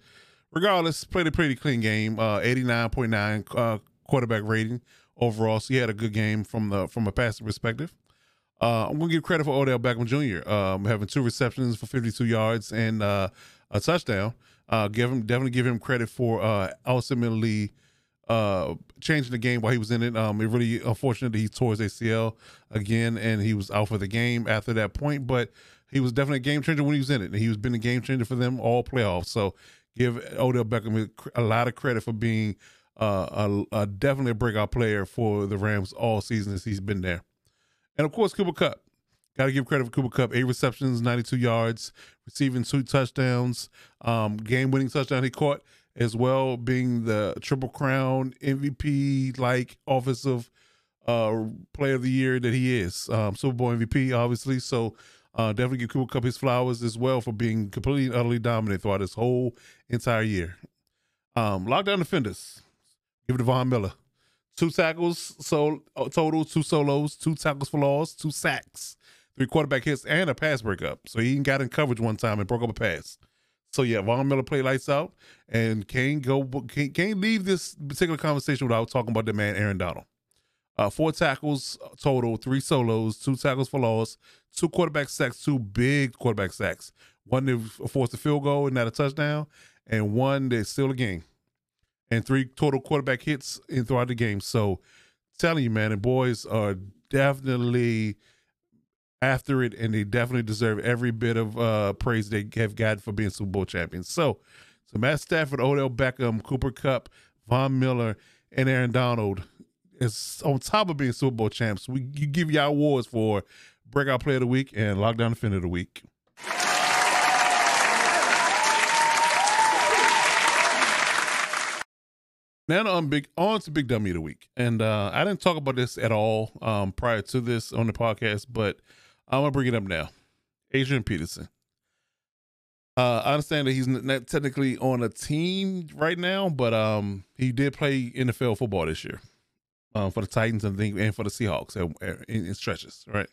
regardless, played a pretty clean game. Uh, 89.9 uh, quarterback rating overall. So he had a good game from the from a passing perspective. Uh, I'm gonna give credit for Odell Beckham Jr. Um, having two receptions for 52 yards and uh, a touchdown. Uh, give him definitely give him credit for uh, ultimately changing the game while he was in it. Um, it really unfortunate that he tore his ACL again and he was out for the game after that point, but he was definitely a game changer when he was in it, and he was been a game changer for them all playoffs. So give Odell Beckham a lot of credit for being uh, a, a definitely a breakout player for the Rams all season as he's been there. And of course, Cooper Kupp. Got to give credit for Cooper Kupp. Eight receptions, 92 yards, receiving two touchdowns, um, game winning touchdown he caught as well, being the Triple Crown MVP like offensive uh, player of the year that he is. Um, Super Bowl MVP, obviously. So uh, definitely give Cooper Kupp his flowers as well for being completely and utterly dominant throughout this whole entire year. Um, lockdown defenders. Give it to Von Miller. Two tackles so uh, total, two solos, two tackles for loss, two sacks, three quarterback hits, and a pass breakup. So he got in coverage one time and broke up a pass. So yeah, Von Miller played lights out, and can't go can't, can't leave this particular conversation without talking about the man Aaron Donald. Uh, four tackles total, three solos, two tackles for loss, two quarterback sacks, two big quarterback sacks. One that forced a field goal and not a touchdown, and one that still a game. And three total quarterback hits in throughout the game. So telling you, man, the boys are definitely after it, and they definitely deserve every bit of uh, praise they have got for being Super Bowl champions. So, so Matt Stafford, Odell Beckham, Cooper Kupp, Von Miller, and Aaron Donald is on top of being Super Bowl champs. We you give y'all awards for Breakout Player of the Week and Lockdown Defender of the Week. Now on big on to big dummy of the week, and uh, I didn't talk about this at all um, prior to this on the podcast, but I'm gonna bring it up now. Adrian Peterson. Uh, I understand that he's not technically on a team right now, but um, he did play NFL football this year um, for the Titans and think and for the Seahawks in, in stretches, right?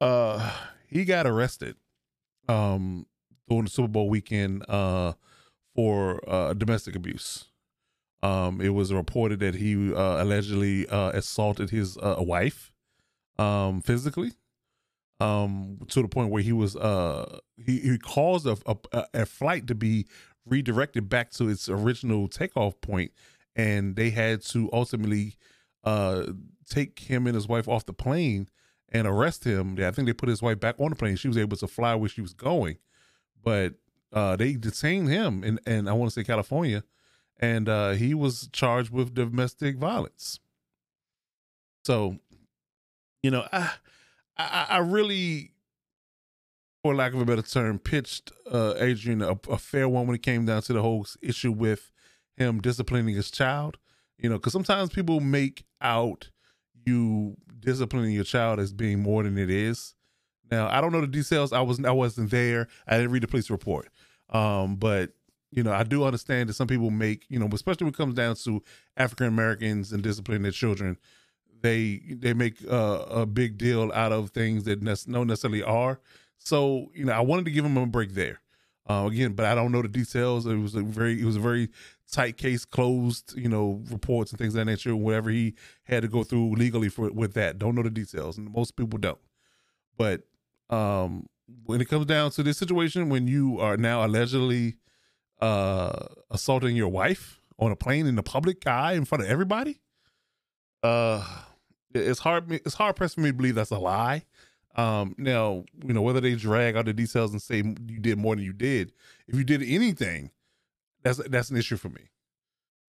Uh, he got arrested um during the Super Bowl weekend uh for uh domestic abuse. Um, it was reported that he uh, allegedly uh, assaulted his uh, wife um, physically um, to the point where he was uh, he, he caused a, a, a flight to be redirected back to its original takeoff point, and they had to ultimately uh, take him and his wife off the plane and arrest him. I think they put his wife back on the plane. She was able to fly where she was going, but uh, they detained him in, and I want to say California and uh, he was charged with domestic violence. So, you know, I, I, I really, for lack of a better term, pitched uh, Adrian a, a fair one when it came down to the whole issue with him disciplining his child. You know, because sometimes people make out you disciplining your child as being more than it is. Now, I don't know the details. I wasn't I wasn't there. I didn't read the police report. Um, but you know, I do understand that some people make, you know, especially when it comes down to African Americans and disciplining their children, they they make uh, a big deal out of things that ne- no necessarily are. So, you know, I wanted to give him a break there. Uh, again, but I don't know the details. It was a very, it was a very tight case, closed, you know, reports and things of that nature. Whatever he had to go through legally for with that, don't know the details, and most people don't. But um, when it comes down to this situation, when you are now allegedly uh, assaulting your wife on a plane in the public eye in front of everybody, uh, it's hard. It's hard pressed for me to believe that's a lie. Um, now, you know, whether they drag out the details and say you did more than you did, if you did anything, that's that's an issue for me.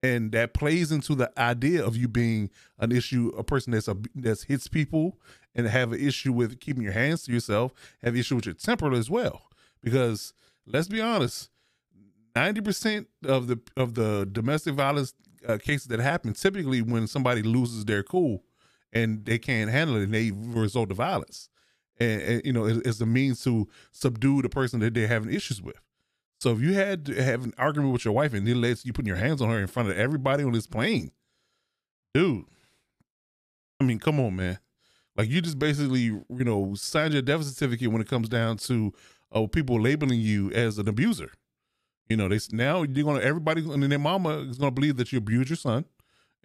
And that plays into the idea of you being an issue, a person that's a that's hits people and have an issue with keeping your hands to yourself, have an issue with your temper as well. Because let's be honest, ninety percent of the of the domestic violence uh, cases that happen typically when somebody loses their cool and they can't handle it and they result to violence. And, and you know as a means to subdue the person that they're having issues with. So if you had to have an argument with your wife and then lets you putting your hands on her in front of everybody on this plane dude. I mean come on man. Like you just basically you know signed your death certificate when it comes down to uh, people labeling you as an abuser. You know, they now you're gonna everybody and their mama is gonna believe that you abused your son,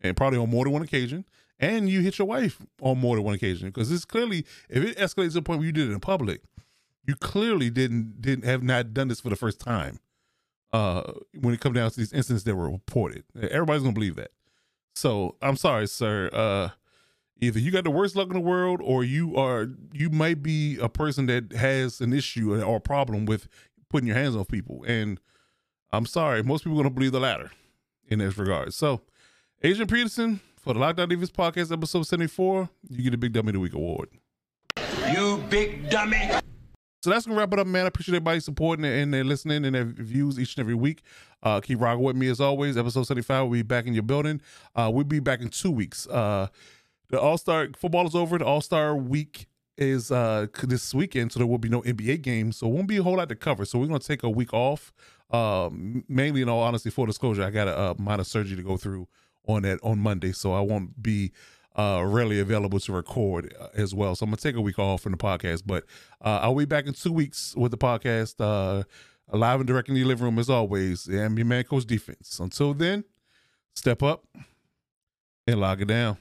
and probably on more than one occasion, and you hit your wife on more than one occasion because it's clearly if it escalates to the point where you did it in public, you clearly didn't didn't have not done this for the first time. Uh, when it comes down to these incidents that were reported, everybody's gonna believe that. So I'm sorry, sir. Uh, either you got the worst luck in the world, or you are you might be a person that has an issue or a problem with putting your hands on people and I'm sorry, most people are to believe the latter in this regard. So, Adrian Peterson for the Lockdown Divas podcast, episode 74, you get a Big Dummy of the Week award. You big dummy. So that's gonna wrap it up, man. I appreciate everybody supporting and they're listening and their views each and every week. Uh, keep rocking with me as always. Episode 75 we'll be back in your building. Uh, we'll be back in two weeks. Uh, the All Star football is over. The All Star week is uh this weekend, so there will be no NBA games, so it won't be a whole lot to cover. So we're gonna take a week off. Um, mainly in all honesty, full disclosure, I got a, a minor surgery to go through on that on Monday, so I won't be uh rarely available to record uh, as well. So I'm gonna take a week off from the podcast, but uh I'll be back in two weeks with the podcast, uh live and direct in the living room as always. And your man coach defense. Until then, step up and lock it down.